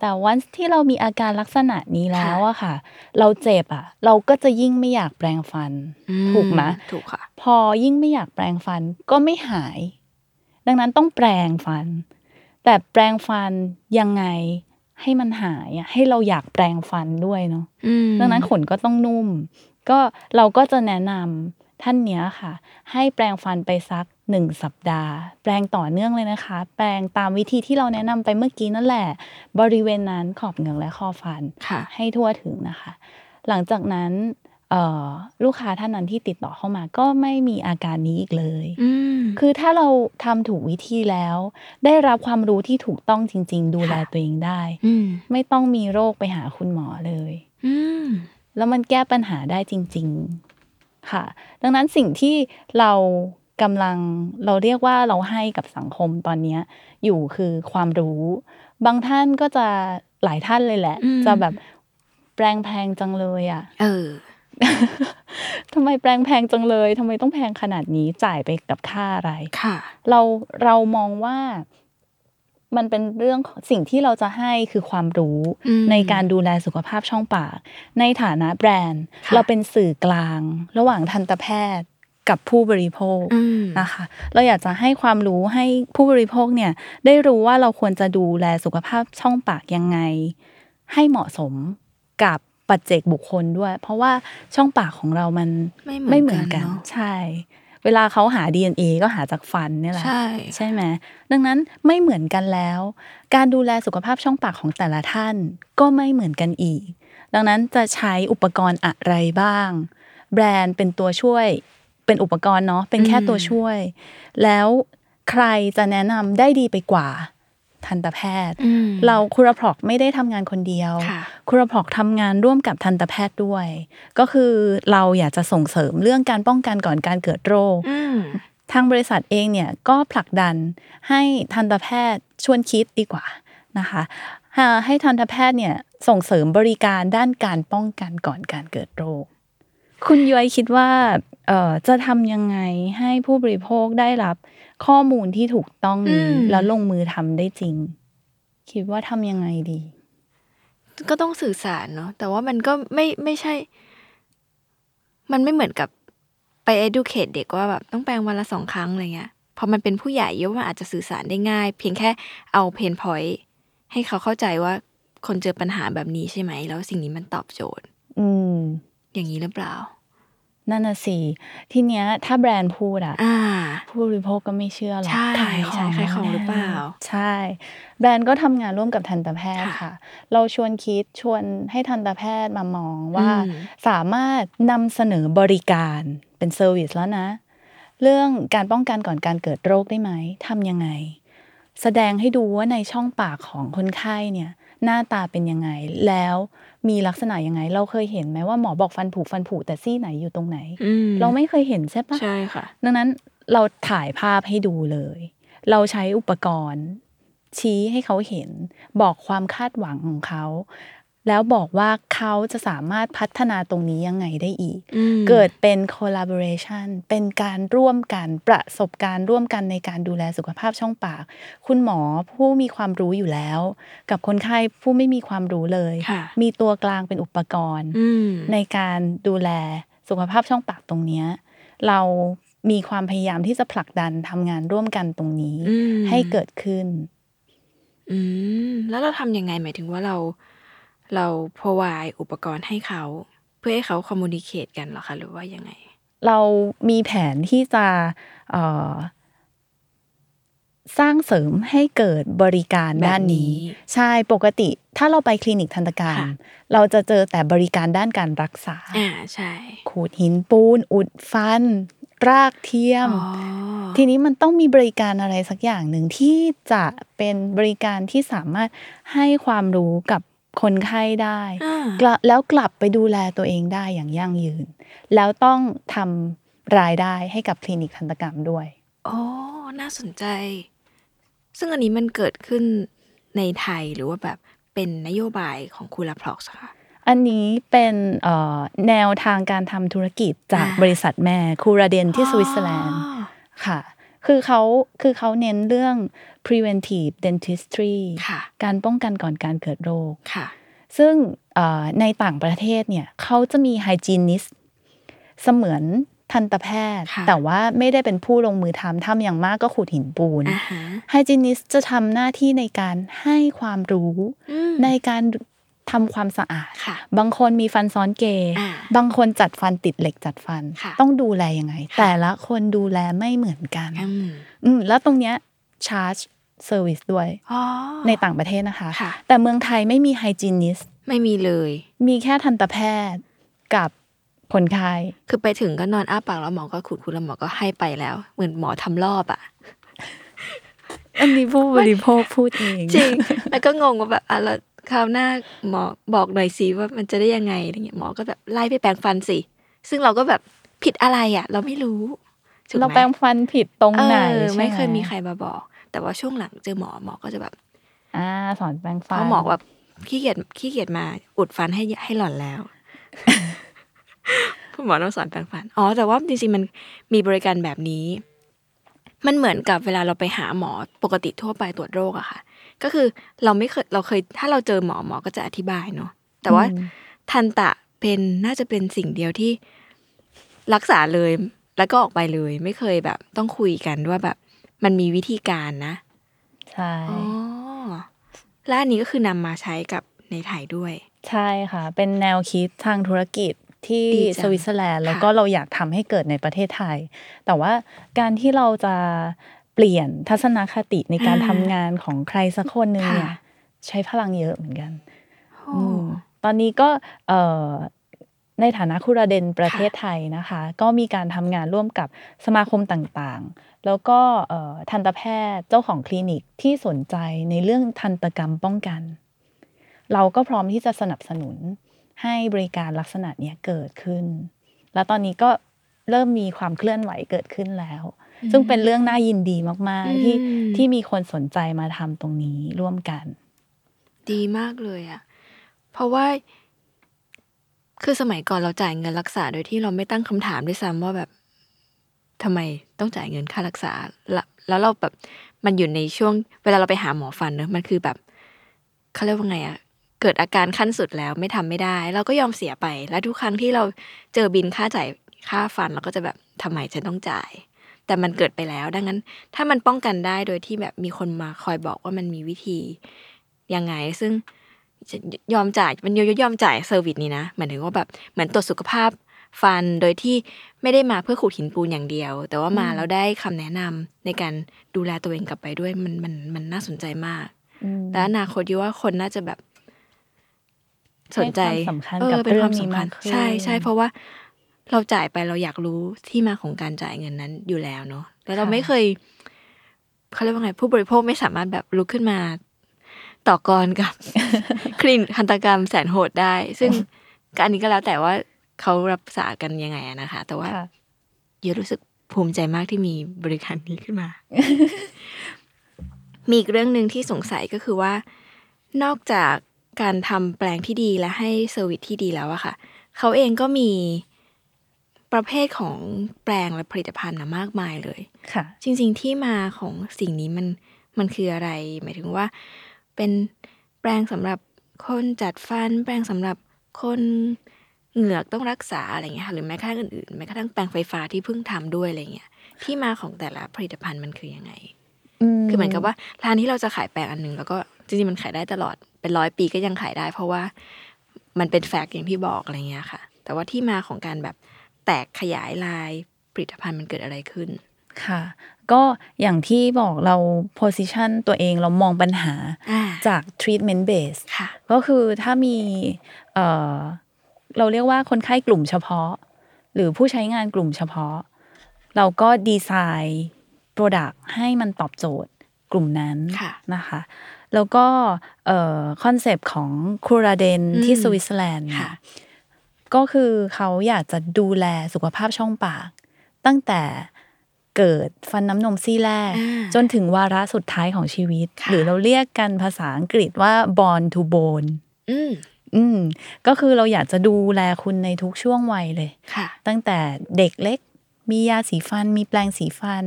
แต่วันที่เรามีอาการลักษณะนี้แล้วค่ะอะค่ะ เราเจ็บอะเราก็จะยิ่งไม่อยากแปรงฟันอืถูกไหมถูกค่ะ พอยิ่งไม่อยากแปรงฟันก็ไม่หาย ดังนั้นต้องแปรงฟัน แต่แปรงฟันยังไงให้มันหายอะให้เราอยากแปรงฟันด้วยเนาะอืมดังนั้นขนก็ต้องนุ่ม ก็เราก็จะแนะนำท่านเนี้ยค่ะ ให้แปรงฟันไปสัก หนึ่งสัปดาห์ แปรงต่อเนื่องเลยนะคะ แปรงตามวิธีที่เราแนะนำไปเมื่อกี้นั่นแหละ บริเวณนั้นขอบเหงือกและคอฟันค่ะ ให้ทั่วถึงนะคะ หลังจากนั้นเอ่อลูกค้าท่านนั้นที่ติดต่อเข้ามาก็ไม่มีอาการนี้อีกเลย อืม คือถ้าเราทำถูกวิธีแล้ว ได้รับความรู้ที่ถูกต้องจริง ๆ ดูแลค่ะ ตัวเองได้ อืม ไม่ต้องมีโรคไปหาคุณหมอเลย อืม แล้วมันแก้ปัญหาได้จริง ๆ ค่ะ ดังนั้นสิ่งที่เรา กำลังเราเรียกว่าเราให้กับสังคมตอนเนี้ยอยู่คือความรู้ บางท่านก็จะหลายท่านเลยแหละอืมจะแบบแปลงแพงจังเลยอะ เออทำไมแปลงแพงจังเลยทำไมต้องแพงขนาดนี้จ่ายไปกับค่าอะไรค่ะ เราเรามองว่ามันเป็นเรื่องของสิ่งที่เราจะให้คือความรู้อืมในการดูแลสุขภาพช่องปาก ในฐานะแบรนด์ค่ะเราเป็นสื่อกลาง ระหว่างทันตแพทย์ กับผู้บริโภคอืมนะคะ เราอยากจะให้ความรู้ให้ผู้บริโภคเนี่ยได้รู้ว่าเราควรจะดูแลสุขภาพช่องปากยังไง ให้เหมาะสมกับปัจเจกบุคคลด้วย เพราะว่าช่องปากของเรามันไม่เหมือนเหมือนกันกันเนอะใช่ เวลาเขาหา DNA ก็หาจากฟันเนี่ยแหละใช่ใช่ไหมดังนั้นไม่เหมือนกันแล้ว การดูแลสุขภาพช่องปากของแต่ละท่านก็ไม่เหมือนกันอีก ดังนั้นจะใช้อุปกรณ์อะไรบ้าง แบรนด์เป็นตัวช่วย เป็นอุปกรณ์เนาะเป็นแค่ตัวช่วย แล้วใครจะแนะนำได้ดีไปกว่าทันตแพทย์อืมเราคุรพรอกไม่ได้ทำงานคนเดียวค่ะคุรพรอกทำงานร่วมกับทันตแพทย์ด้วย ก็คือเราอยากจะส่งเสริมเรื่องการป้องกันก่อนการเกิดโรคอืมทางบริษัทเองเนี่ยก็ผลักดันให้ทันตแพทย์ชวนคิดดีกว่านะคะอ่าให้ทันตแพทย์เนี่ยส่งเสริมบริการด้านการป้องกันก่อนการเกิดโรค คุณย้อยคิดว่าเอ่อ จะทำยังไงให้ผู้บริโภคได้รับข้อมูลที่ถูกต้องนี้อืมแล้วลงมือทำได้จริง คิดว่าทำยังไงดี ก็ต้องสื่อสารเนาะแต่ว่ามันก็ไม่ไม่ใช่ มันไม่เหมือนกับไป educate เด็กว่าแบบต้องแปลงวันละสองครั้งอะไรเงี้ยพอมันเป็นผู้ใหญ่เยอะมันอาจจะสื่อสารได้ง่าย เพียงแค่เอาเพนพอยต์ให้เขาเข้าใจว่าคนเจอปัญหาแบบนี้ใช่ไหม แล้วสิ่งนี้มันตอบโจทย์ อืม อย่างนี้หรือเปล่า นั่นน่ะสิทีเนี้ยถ้าแบรนด์พูดอะอ่าผู้บริโภคก็ไม่เชื่อหรอกใช่ขายของใช่ขายของหรือเปล่า ใช่ แบรนด์ก็ทำงานร่วมกับทันตแพทย์ค่ะค่ะเราชวนคิดชวนให้ทันตแพทย์มามองว่าอืมสามารถนำเสนอบริการเป็น service แล้วนะ เรื่องการป้องกันก่อนการเกิดโรคได้ไหมทำยังไง แสดงให้ดูว่าในช่องปากของคนไข้เนี่ย หน้าตาเป็นยังไง แล้วมีลักษณะยังไง เราเคยเห็นไหมว่าหมอบอกฟันผุฟันผุแต่ซี่ไหนอยู่ตรงไหนอืมเราไม่เคยเห็นใช่ปะใช่ค่ะ ดังนั้นเราถ่ายภาพให้ดูเลย เราใช้อุปกรณ์ชี้ให้เขาเห็น บอกความคาดหวังของเขา แล้วบอกว่าเขาจะสามารถพัฒนาตรงนี้ยังไงได้อีกอืมเกิดเป็น collaboration เป็นการร่วมกันประสบการณ์ร่วมกันในการดูแลสุขภาพช่องปาก คุณหมอผู้มีความรู้อยู่แล้ว กับคนไข้ผู้ไม่มีความรู้เลยค่ะมีตัวกลางเป็นอุปกรณ์อืมในการดูแลสุขภาพช่องปากตรงเนี้ยเรามีความพยายามที่จะผลักดันทำงานร่วมกันตรงนี้อืมให้เกิดขึ้น อืมแล้วเราทำยังไงหมายถึงว่าเรา เรา provide อุปกรณ์ให้เขา เพื่อให้เขา communicate กันเหรอคะหรือว่ายังไง เรามีแผนที่จะเอ่อสร้างเสริมให้เกิดบริการด้านนี้แบบนี้ ใช่ปกติ ถ้าเราไปคลินิกทันตกรรมค่ะเราจะเจอแต่บริการด้านการรักษาอ่าใช่ ขูดหินปูน อุดฟัน รากเทียมอ๋อทีนี้มันต้องมีบริการอะไรสักอย่างหนึ่งที่จะเป็นบริการที่สามารถให้ความรู้กับ คนไข้ได้อ่ากลับแล้วกลับไปดูแลตัวเองได้อย่างยั่งยืน แล้วต้องทำรายได้ให้กับคลินิกทันตกรรมด้วยโอ้น่าสนใจ ซึ่งอันนี้มันเกิดขึ้นในไทยหรือว่าแบบเป็นนโยบายของคูลาพล็อกค่ะอันนี้เป็นเอ่อแนวทางการทำธุรกิจจากอ่าบริษัทแม่คูราเดนที่สวิตเซอร์แลนด์อ๋อค่ะ คือเขาคือเขาเน้นเรื่อง preventive dentistry ค่ะการป้องกันก่อนการเกิดโรคค่ะซึ่งเอ่อในต่างประเทศเนี่ยเขาจะมีไฮจีนิสเสมือนทันตแพทย์ค่ะแต่ว่าไม่ได้เป็นผู้ลงมือทำทำอย่างมากก็ขูดหินปูนอ่าฮะไฮจีนิสจะทำหน้าที่ในการให้ความรู้อืมในการ ทำความสะอาดค่ะบางคนมีฟันซ้อนเกยอ่าบางคนจัดฟันติดเหล็กจัดฟันค่ะต้องดูแลยังไงค่ะแต่ละคนดูแลไม่เหมือนกันอืมอืมแล้วตรงเนี้ยชาร์จเซอร์วิสด้วยอ๋อในต่างประเทศนะคะค่ะแต่เมืองไทยไม่มีไฮจีนิสไม่มีเลย มีแค่ทันตแพทย์กับคนไข้คือไปถึงก็นอนอ้าปากแล้วหมอก็ขุดคุณแล้วหมอก็ให้ไปแล้ว เหมือนหมอทำรอบอะอันนี้ผู้บริโภคพูดเองจริงแล้วก็งงว่าแบบอะแล้ว คราวหน้าหมอบอกหน่อยสิว่ามันจะได้ยังไงอะไรเงี้ยหมอก็แบบไล่ไปแปรงฟันสิ ซึ่งเราก็แบบผิดอะไรอะ เราไม่รู้ถูกไหมเราแปลงฟันผิดตรงไหนเออใช่ไม่หเคยมีใครมาบอก แต่ว่าช่วงหลังเจอหมอหมอก็จะแบบ อ่า สอนแปลงเพฟันราะหมอแบบขี้เกียจขี้เกียจมาอุดฟันให้ให้หล่อนแล้วคุณหมอต้องสอนแปรงฟัน อ๋อ แต่ว่าจริงๆ มันมีบริการแบบนี้ มันเหมือนกับเวลาเราไปหาหมอปกติทั่วไปตรวจโรคอะค่ะ ก็คือเราไม่เคยเราเคย ถ้าเราเจอหมอหมอก็จะอธิบายเนาะแต่ว่าทันตะเป็นน่าจะเป็นสิ่งเดียวที่รักษาเลยแล้วก็ออกไปเลย ไม่เคยแบบ ต้องคุยกันว่าแบบ มันมีวิธีการนะ ใช่อ๋อและอันนี้ก็คือนำมาใช้กับในไทยด้วย ใช่ค่ะ เป็นแนวคิดทางธุรกิจที่ดีจังสวิตเซอร์แลนด์แล้วค่ะก็เราอยากทำให้เกิดในประเทศไทย แต่ว่าการที่เราจะ เปลี่ยนทัศนคติในการทำงานของใครสักคนหนึ่งเนี่ยใช้พลังเยอะเหมือนกันอืมตอนนี้ก็เอ่อในฐานะคุราเดนประเทศไทยนะคะ ก็มีการทำงานร่วมกับสมาคมต่างๆ แล้วก็เอ่อทันตแพทย์เจ้าของคลินิกที่สนใจในเรื่องทันตกรรมป้องกัน เราก็พร้อมที่จะสนับสนุนให้บริการลักษณะเนี้ยเกิดขึ้น แล้วตอนนี้ก็เริ่มมีความเคลื่อนไหวเกิดขึ้นแล้ว ซึ่งเป็นเรื่องน่ายินดีมาก ๆ ที่อืมที่มีคนสนใจมาทำตรงนี้ร่วมกัน ดีมากเลยอะเพราะว่า คือสมัยก่อนเราจ่ายเงินรักษา โดยที่เราไม่ตั้งคำถามด้วยซ้ำว่าแบบทำไมต้องจ่ายเงินค่ารักษา แล้วแล้วเราแบบมันอยู่ในช่วง เวลาเราไปหาหมอฟันเนอะมันคือแบบเขาเรียกว่าไงอะเกิดอาการขั้นสุดแล้วไม่ทำไม่ได้ เราก็ยอมเสียไป แล้วทุกครั้งที่เราเจอบินค่าจ่ายค่าฟันเราก็จะแบบทำไมฉันต้องจ่าย แต่มันเกิดไปแล้ว ดังนั้น ถ้ามันป้องกันได้โดยที่แบบมีคนมาคอยบอกว่ามันมีวิธียังไง ซึ่งจะยอมจ่ายมันยอมจ่ายเซอร์วิสนี้นะหมายถึงว่าแบบเหมือนตรวจสุขภาพฟันโดยที่ไม่ได้มาเพื่อขูดหินปูนอย่างเดียว แต่ว่ามาแล้วได้คำแนะนำในการดูแลตัวเองกลับไปด้วยมันมันมันน่าสนใจมากอืมและอนาคตยูว่าคนน่าจะแบบ สนใจให้ความสำคัญเออกับเป็นเรื่คองวามนี้สำคัมาญกขึ้นใช่ใช่เพราะว่า เราจ่ายไปเราอยากรู้ที่มาของการจ่ายเงินนั้นอยู่แล้วเนาะแล้วเราไม่เคยเขาเรียกว่าไงผู้บริโภคไม่สามารถแบบลุกขึ้นมา ต่อกรกับ คลินิกทันตกรรมแสนโหดได้ ซึ่งก็อันนี้ก็แล้วแต่ว่าเขารักษากันยังไงอะนะคะ แต่ว่าค่ะเยอะรู้สึกภูมิใจมากที่มีบริการนี้ขึ้นมา มีอีกเรื่องหนึ่งที่สงสัยก็คือว่า นอกจากการทำแปรงที่ดีและให้ service ที่ดีแล้วอะค่ะ เขาเองก็มี ประเภทของแปรงและผลิตภัณฑ์นะมากมายเลยค่ะ จริง ๆ ที่มาของสิ่งนี้มันมันคืออะไร หมายถึงว่า เป็นแปรงสำหรับคนจัดฟัน แปรงสำหรับคนเหงือกต้องรักษาอะไรเงี้ยค่ะหรือแม้กระทั่งอื่นๆแม้กระทั่งแปรงไฟฟ้าที่เพิ่งทำด้วยอะไรเงี้ยที่มาของแต่ละผลิตภัณฑ์มันคือยังไงคือเหมือนกับว่าร้านที่เราจะขายแปลงอันหนึ่งแล้วก็จริงๆมันขายได้ตลอดเป็นร้อยปีก็ยังขายได้ เพราะว่ามันเป็นแฟกต์อย่างที่บอกอะไรเงี้ยค่ะ แต่ว่าที่มาของการแบบ แตกขยายลายผลิตภัณฑ์มันเกิดอะไรขึ้นค่ะ ก็อย่างที่บอกเรา position ตัวเองเรามองปัญหาอ่าจาก treatment base ค่ะก็คือถ้ามีเอ่อเราเรียกว่าคนไข้กลุ่มเฉพาะ หรือผู้ใช้งานกลุ่มเฉพาะ เราก็ดีไซน์ Product ให้มันตอบโจทย์กลุ่มนั้นค่ะนะคะ แล้วก็คอนเซปต์ของ Curaden ที่อืมสวิตเซอร์แลนด์เนี่ยค่ะ ก็คือเขาอยากจะดูแลสุขภาพช่องปาก ตั้งแต่เกิดฟันน้ำนมซี่แรกอ่าจนถึงวาระสุดท้ายของชีวิตค่ะหรือเราเรียกกันภาษาอังกฤษว่า born to bone อืมอืมก็คือเราอยากจะดูแลคุณในทุกช่วงวัยเลยค่ะตั้งแต่เด็กเล็กมียาสีฟันมีแปรงสีฟัน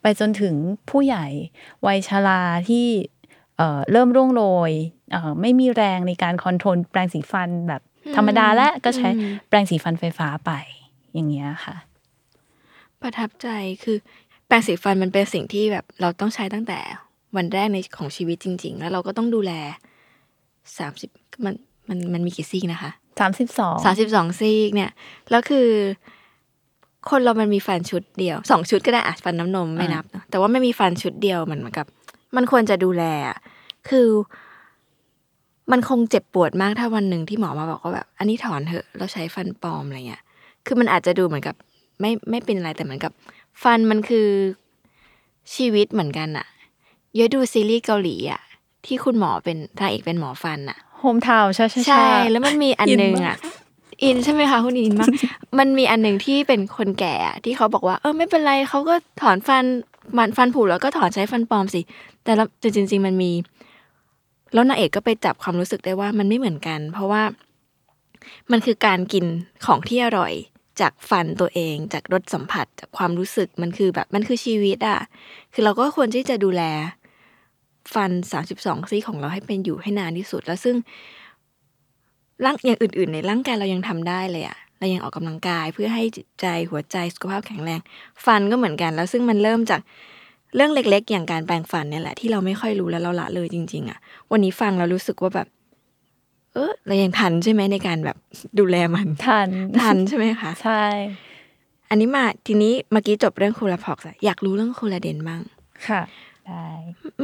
ไปจนถึงผู้ใหญ่วัยชราที่เอ่อเริ่มร่วงโรยเอ่อไม่มีแรงในการ control แปรงสีฟันแบบ ธรรมดาและก็ใช้อืมแปรงสีฟันไฟฟ้าไปอย่างเงี้ยค่ะ ประทับใจคือแปรงสีฟันมันเป็นสิ่งที่แบบเราต้องใช้ตั้งแต่วันแรกในของชีวิตจริง ๆ แล้วเราก็ต้องดูแลสามสิบมันมันมันมีกี่ซี่นะคะสามสิบสองสามสิบสองซี่เนี่ยแล้วคือ คนเรามันมีฟันชุดเดียวสองชุดก็ได้อะฟันน้ำนมไม่นับเนอะแต่ว่าไม่มีฟันชุดเดียวมันเหมือนกับ มันควรจะดูแลอะคือ มันคงเจ็บปวดมากถ้าวันหนึ่งที่หมอมาบอกว่าแบบอันนี้ถอนเถอะเราใช้ฟันปลอมอะไรเงี้ย คือมันอาจจะดูเหมือนกับ ไม่ไม่เป็นอะไรแต่เหมือนกับ ฟันมันคือชีวิตเหมือนกันอะเยอะดูซีรีส์เกาหลีอะที่คุณหมอเป็นทางเอกเป็นหมอฟันอะโฮมทาวใช่ใช่ใช่ แล้วมันมีอันหนึ่งอินมาอะกอินใช่ไหมคะคุณอินมาก มันมีอันหนึ่งที่เป็นคนแก่อะที่เขาบอกว่า เออไม่เป็นไรเขาก็ถอนฟันมันฟันผุแล้วก็ถอนใช้ฟันปลอมสิ แต่ละแต่จริงๆมันมี แล้วนางเอกก็ไปจับความรู้สึกได้ว่ามันไม่เหมือนกัน เพราะว่ามันคือการกินของที่อร่อย จากฟันตัวเอง จากรสสัมผัส จากความรู้สึกมันคือแบบมันคือชีวิตอะคือเราก็ควรที่จะดูแล ฟันสามสิบสองซี่ของเราให้เป็นอยู่ให้นานที่สุด แล้วซึ่งร่างอย่างอื่น ๆ ในร่างกายเรายังทำได้เลยอะเรายังออกกำลังกายเพื่อให้จิตใจหัวใจสุขภาพแข็งแรง ฟันก็เหมือนกัน แล้วซึ่งมันเริ่มจาก เรื่องเล็กๆ อย่างการแปรงฟันเนี่ยแหละที่เราไม่ค่อยรู้แล้วเราละเลยจริง ๆอะวันนี้ฟังเรารู้สึกว่าแบบ เออเรายังทันใช่ไหมในการแบบดูแลมันทันทันใช่ไหมคะใช่ อันนี้มาทีนี้เมื่อกี้จบเรื่องคูลาพ็อกซ์อะอยากรู้เรื่องคูลาเดนบ้างค่ะได้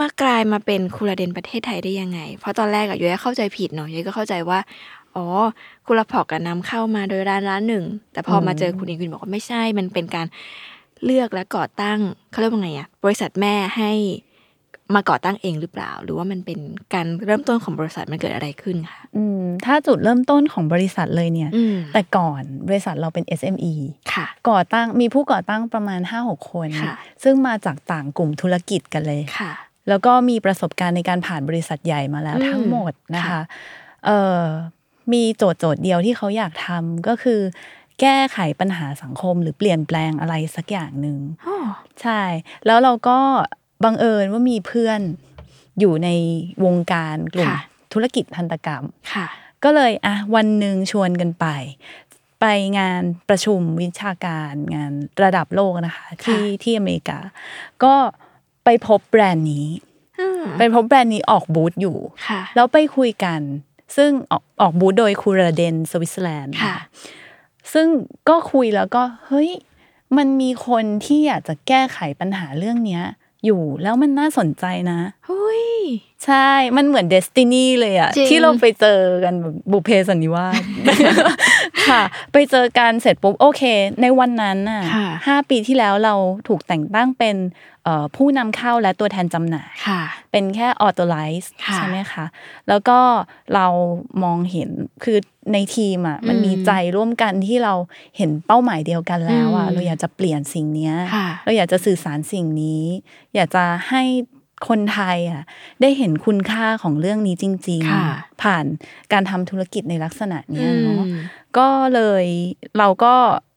มากลายมาเป็นคูลาเดนประเทศไทยได้ยังไง เพราะตอนแรกอะย้อยเข้าใจผิดเนาะย้อยก็เข้าใจว่า อ๋อคูลาพอกกันนำเข้ามาโดยร้านร้านหนึ่ง แต่พอมาเจอคุณอินคุณบอกว่าไม่ใช่มันเป็นการ เลือกและก่อตั้งเขาเรียกว่าไงอะบริษัทแม่ให้มาก่อตั้งเองหรือเปล่า หรือว่ามันเป็นการเริ่มต้นของบริษัทมันเกิดอะไรขึ้นคะอืมถ้าจุดเริ่มต้นของบริษัทเลยเนี่ยอืมแต่ก่อนบริษัทเราเป็น SME ค่ะ ก่อตั้งมีผู้ก่อตั้งประมาณ 5-6 คนค่ะซึ่งมาจากต่างกลุ่มธุรกิจกันเลยค่ะ แล้วก็มีประสบการณ์ในการผ่านบริษัทใหญ่มาแล้วอืมทั้งหมดนะคะค่ะเอ่อมีโจทย์โจทย์เดียวที่เขาอยากทำก็คือ แก้ไขปัญหาสังคมหรือเปลี่ยนแปลงอะไรสักอย่างหนึ่งอ๋อใช่ แล้วเราก็บังเอิญว่ามีเพื่อนอยู่ในวงการกลุ่มค่ะธุรกิจทันตกรรมค่ะก็เลยอะวันหนึ่งชวนกันไป ไปงานประชุมวิชาการงานระดับโลกนะคะที่ที่อเมริกา ก็ไปพบแบรนด์นี้อืมไปพบแบรนด์นี้ออกบูธอยู่ค่ะแล้วไปคุยกัน ซึ่งออกออกบูธโดยคูราเดนสวิตเซอร์แลนด์ค่ะ ซึ่งก็คุยแล้วก็เฮ้ยมันมีคนที่อยากจะแก้ไขปัญหาเรื่องเนี้ยอยู่แล้วมันน่าสนใจนะเฮ้ยใช่ มันเหมือนเดสตินีเลยอะจริงที่เราไปเจอกันแบบบุพเพสันนิวาสค่ะ ไปเจอกันเสร็จปุ๊บโอเค ในวันนั้นน่ะค่ะห้าปีที่แล้วเราถูกแต่งตั้งเป็นเอ่อ ผู้นำเข้าและตัวแทนจำหน่ายค่ะเป็นแค่ authorize ค่ะใช่ไหมคะแล้วก็เรามองเห็นคือในทีมอะมันอืมมีใจร่วมกันที่เราเห็นเป้าหมายเดียวกันแล้วอะอืมเราอยากจะเปลี่ยนสิ่งเนี้ยค่ะเราอยากจะสื่อสารสิ่งนี้ อยากจะให้คนไทยอะได้เห็นคุณค่าของเรื่องนี้จริงค่ะๆผ่านการทำธุรกิจในลักษณะเนี้ยเนาะอืมก็เลยเราก็เอ่อ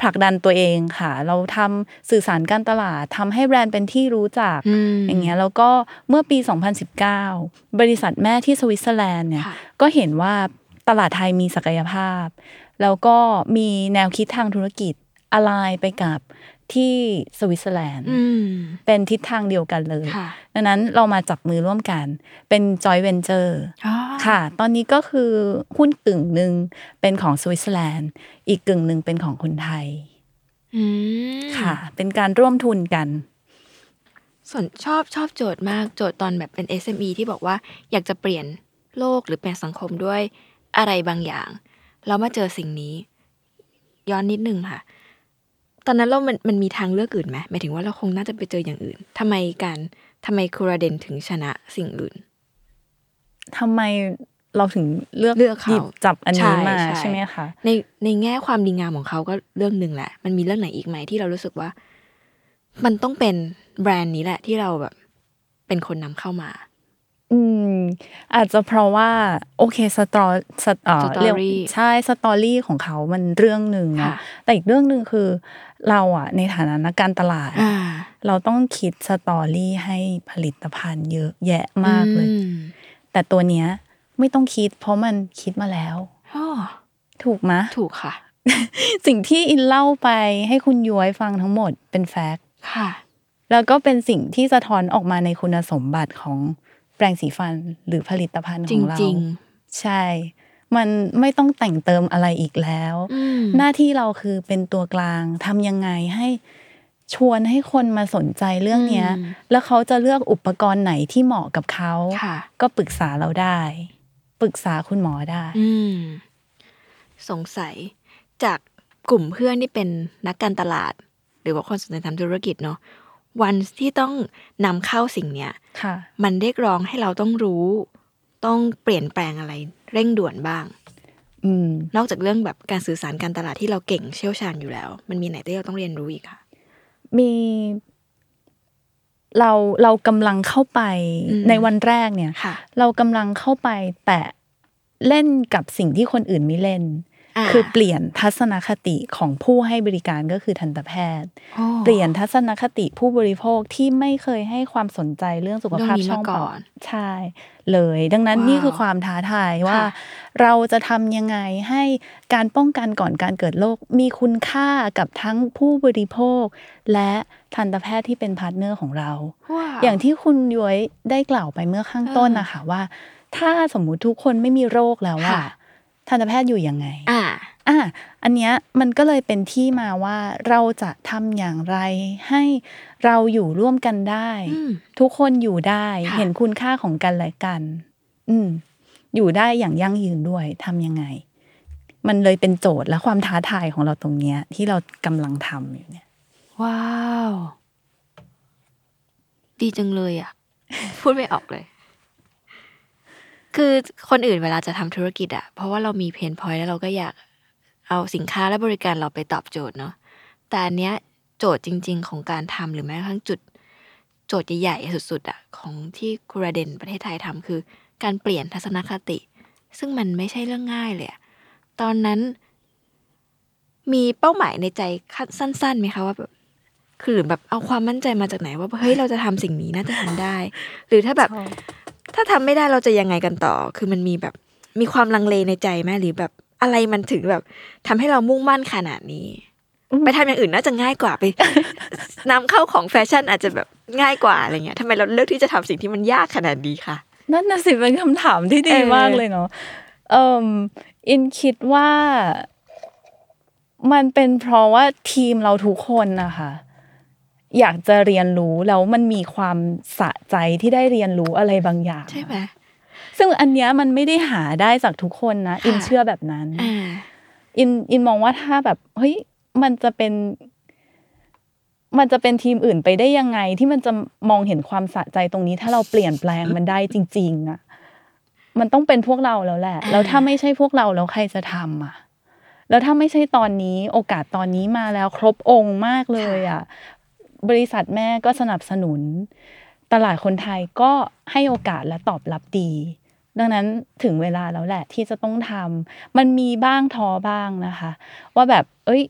ผลักดันตัวเองค่ะ เราทำสื่อสารการตลาดทำให้แบรนด์เป็นที่รู้จักอืมอย่างเงี้ยแล้วก็เมื่อปี 2019 บริษัทแม่ที่สวิตเซอร์แลนด์เนี่ยค่ะก็เห็นว่าตลาดไทยมีศักยภาพ แล้วก็มีแนวคิดทางธุรกิจอะไรไปกับ ที่สวิตเซอร์แลนด์อืมเป็นทิศทางเดียวกันเลยค่ะดังนั้นเรามาจับมือร่วมกัน เป็นจอยเวนเจอร์อ๋อค่ะ ตอนนี้ก็คือหุ้นกึ่งหนึ่งเป็นของสวิตเซอร์แลนด์ อีกกึ่งหนึ่งเป็นของคนไทยอืมค่ะ เป็นการร่วมทุนกันส่วนชอบชอบโจทย์มากโจทย์ตอนแบบเป็น SME ที่บอกว่าอยากจะเปลี่ยนโลกหรือเปลี่ยนสังคมด้วยอะไรบางอย่าง แล้วมาเจอสิ่งนี้ ย้อนนิดนึงค่ะ ตอนนั้นเรามันมันมีทางเลือกอื่นไหมหมายถึงว่าเราคงน่าจะไปเจออย่างอื่นทำไมการทำไมคูราเดนถึงชนะสิ่งอื่นทำไมเราถึงเลือกเลือกเขาหยิบจับอันนี้ใช่มาใช่ใช่ไหมคะในในแง่ความดีงามของเขาก็เรื่องหนึ่งแหละ มันมีเรื่องไหนอีกไหมที่เรารู้สึกว่า มันต้องเป็นแบรนด์นี้แหละ ที่เราแบบ เป็นคนนำเข้ามา อืม อาจจะเพราะว่า โอเค sto st เอ่อสตอรี่เรียกใช่ story ของเขามันเรื่องหนึ่งค่ะนะแต่อีกเรื่องหนึ่งคือ เราอะในฐานะนักการตลาดอ่าเราต้องคิด story ให้ผลิตภัณฑ์เยอะแยะมากเลยอืมแต่ตัวเนี้ยไม่ต้องคิด เพราะมันคิดมาแล้วอ๋อถูกไหมะถูกค่ะ สิ่งที่อินเล่าไปให้คุณย้อยฟังทั้งหมดเป็นแฟกต์ค่ะ แล้วก็เป็นสิ่งที่สะท้อนออกมาในคุณสมบัติของ แปรงสีฟันหรือผลิตภัณฑ์ขจองเราริงใช่ มันไม่ต้องแต่งเติมอะไรอีกแล้วอืมหน้าที่เราคือเป็นตัวกลางทำยังไงให้ชวนให้คนมาสนใจเรื่องเนี้ยอืมแล้วเขาจะเลือกอุปกรณ์ไหนที่เหมาะกับเขาค่ะก็ปรึกษาเราได้ ปรึกษาคุณหมอได้อืมสงสัยจากกลุ่มเพื่อนที่เป็นนักการตลาด หรือว่าคนสนใจทำธุรกิจเนาะ วันที่ต้องนำเข้าสิ่งเนี้ยค่ะมันเรียกร้องให้เราต้องรู้ ต้องเปลี่ยนแปลงอะไรเร่งด่วนบ้างอืมนอกจากเรื่องแบบการสื่อสารการตลาดที่เราเก่งเชี่ยวชาญอยู่แล้ว มันมีไหนที่เราต้องเรียนรู้อีกคะมี เราเรากำลังเข้าไปอืมในวันแรกเนี่ยค่ะเรากำลังเข้าไปแต่เล่นกับสิ่งที่คนอื่นไม่เล่นา คือเปลี่ยนทัศนคติของผู้ให้บริการก็คือทันตแพทย์โอ้เปลี่ยนทัศนคติผู้บริโภคที่ไม่เคยให้ความสนใจเรื่องสุขภาพเรื่องนี้ช่องมาก่ปออนดใช่เลย ดังนั้นว้าวนี่คือความท้าทายว่าค่ะเราจะทำยังไงให้การป้องกันก่อนการเกิดโรคมีคุณค่ากับทั้งผู้บริโภค และทันตแพทย์ที่เป็น partner ของเราว้าวอย่างที่คุณยุ้ยได้กล่าวไปเมื่อข้างต้นเออนะคะว่า ถ้าสมมุติทุกคนไม่มีโรคแล้วว่าค่ะ ทันตแพทย์อยู่ยังไง อ่า อะอันเนี้ยมันก็เลยเป็นที่มาว่าเราจะทำอย่างไรให้เราอยู่ร่วมกันได้อืมทุกคนอยู่ได้ค่ะเห็นคุณค่าของกันและกัน อืม อยู่ได้อย่างยั่งยืนด้วยทำยังไง มันเลยเป็นโจทย์และความท้าทายของเราตรงเนี้ย ที่เรากำลังทำอยู่เนี่ย ว้าว ดีจังเลยอะ พูดไม่ออกเลย คือคนอื่นเวลาจะทำธุรกิจอะเพราะว่าเรามีเพนพอยต์แล้วเราก็อยากเอาสินค้าและบริการเราไปตอบโจทย์เนาะแต่อันเนี้ยโจทย์จริง ๆ ของการทำหรือแม้กระทั่งจุด โจทย์ใหญ่ๆสุดๆอะของที่คูราเดนประเทศไทยทำคือ การเปลี่ยนทัศนคติ ซึ่งมันไม่ใช่เรื่องง่ายเลยตอนนั้น มีเป้าหมายในใจสั้นๆไหมคะว่าแบบคือหรือแบบเอาความมั่นใจมาจากไหนว่าเฮ้ยเราจะทำสิ่งนี้น่าจะทำได้ หรือถ้าแบบ ถ้าทำไม่ได้เราจะยังไงกันต่อ คือมันมีแบบมีความลังเลในใจไหมหรือแบบอะไรมันถึงแบบทำให้เรามุ่งมั่นขนาดนี้อืมไปทำอย่างอื่นน่าจะง่ายกว่าไปนำเข้าของแฟชั่นอาจจะแบบง่ายกว่าอะไรเงี้ยทำไมเราเลือกที่จะทำสิ่งที่มันยากขนาดนี้ค่ะนั่นน่ะสิเป็นคำถามที่ดีเออมากเลยเนาะเอ่มอินคิดว่า มันเป็นเพราะว่าทีมเราทุกคนนะคะ อยากจะเรียนรู้แล้วมันมีความสะใจที่ได้เรียนรู้อะไรบางอย่าง ใช่ไหมซึ่งอันเนี้ยมันไม่ได้หาได้จากทุกคนนะค่ะอินเชื่อแบบนั้นอ่าอินอินมองว่าถ้าแบบเฮ้ยมันจะเป็น มันจะเป็นทีมอื่นไปได้ยังไง ที่มันจะมองเห็นความสะใจตรงนี้ ถ้าเราเปลี่ยนแปลงมันได้จริง ๆอะมันต้องเป็นพวกเราแล้วแหละอ่าแล้วถ้าไม่ใช่พวกเราแล้วใครจะทำอะแล้วถ้าไม่ใช่ตอนนี้ โอกาสตอนนี้มาแล้วครบองค์มากเลยอะ บริษัทแม่ก็สนับสนุน ตลาดคนไทยก็ให้โอกาสและตอบรับดี ดังนั้นถึงเวลาแล้วแหละที่จะต้องทำมันมีบ้างท้อบ้างนะคะ ว่าแบบ เอ้ย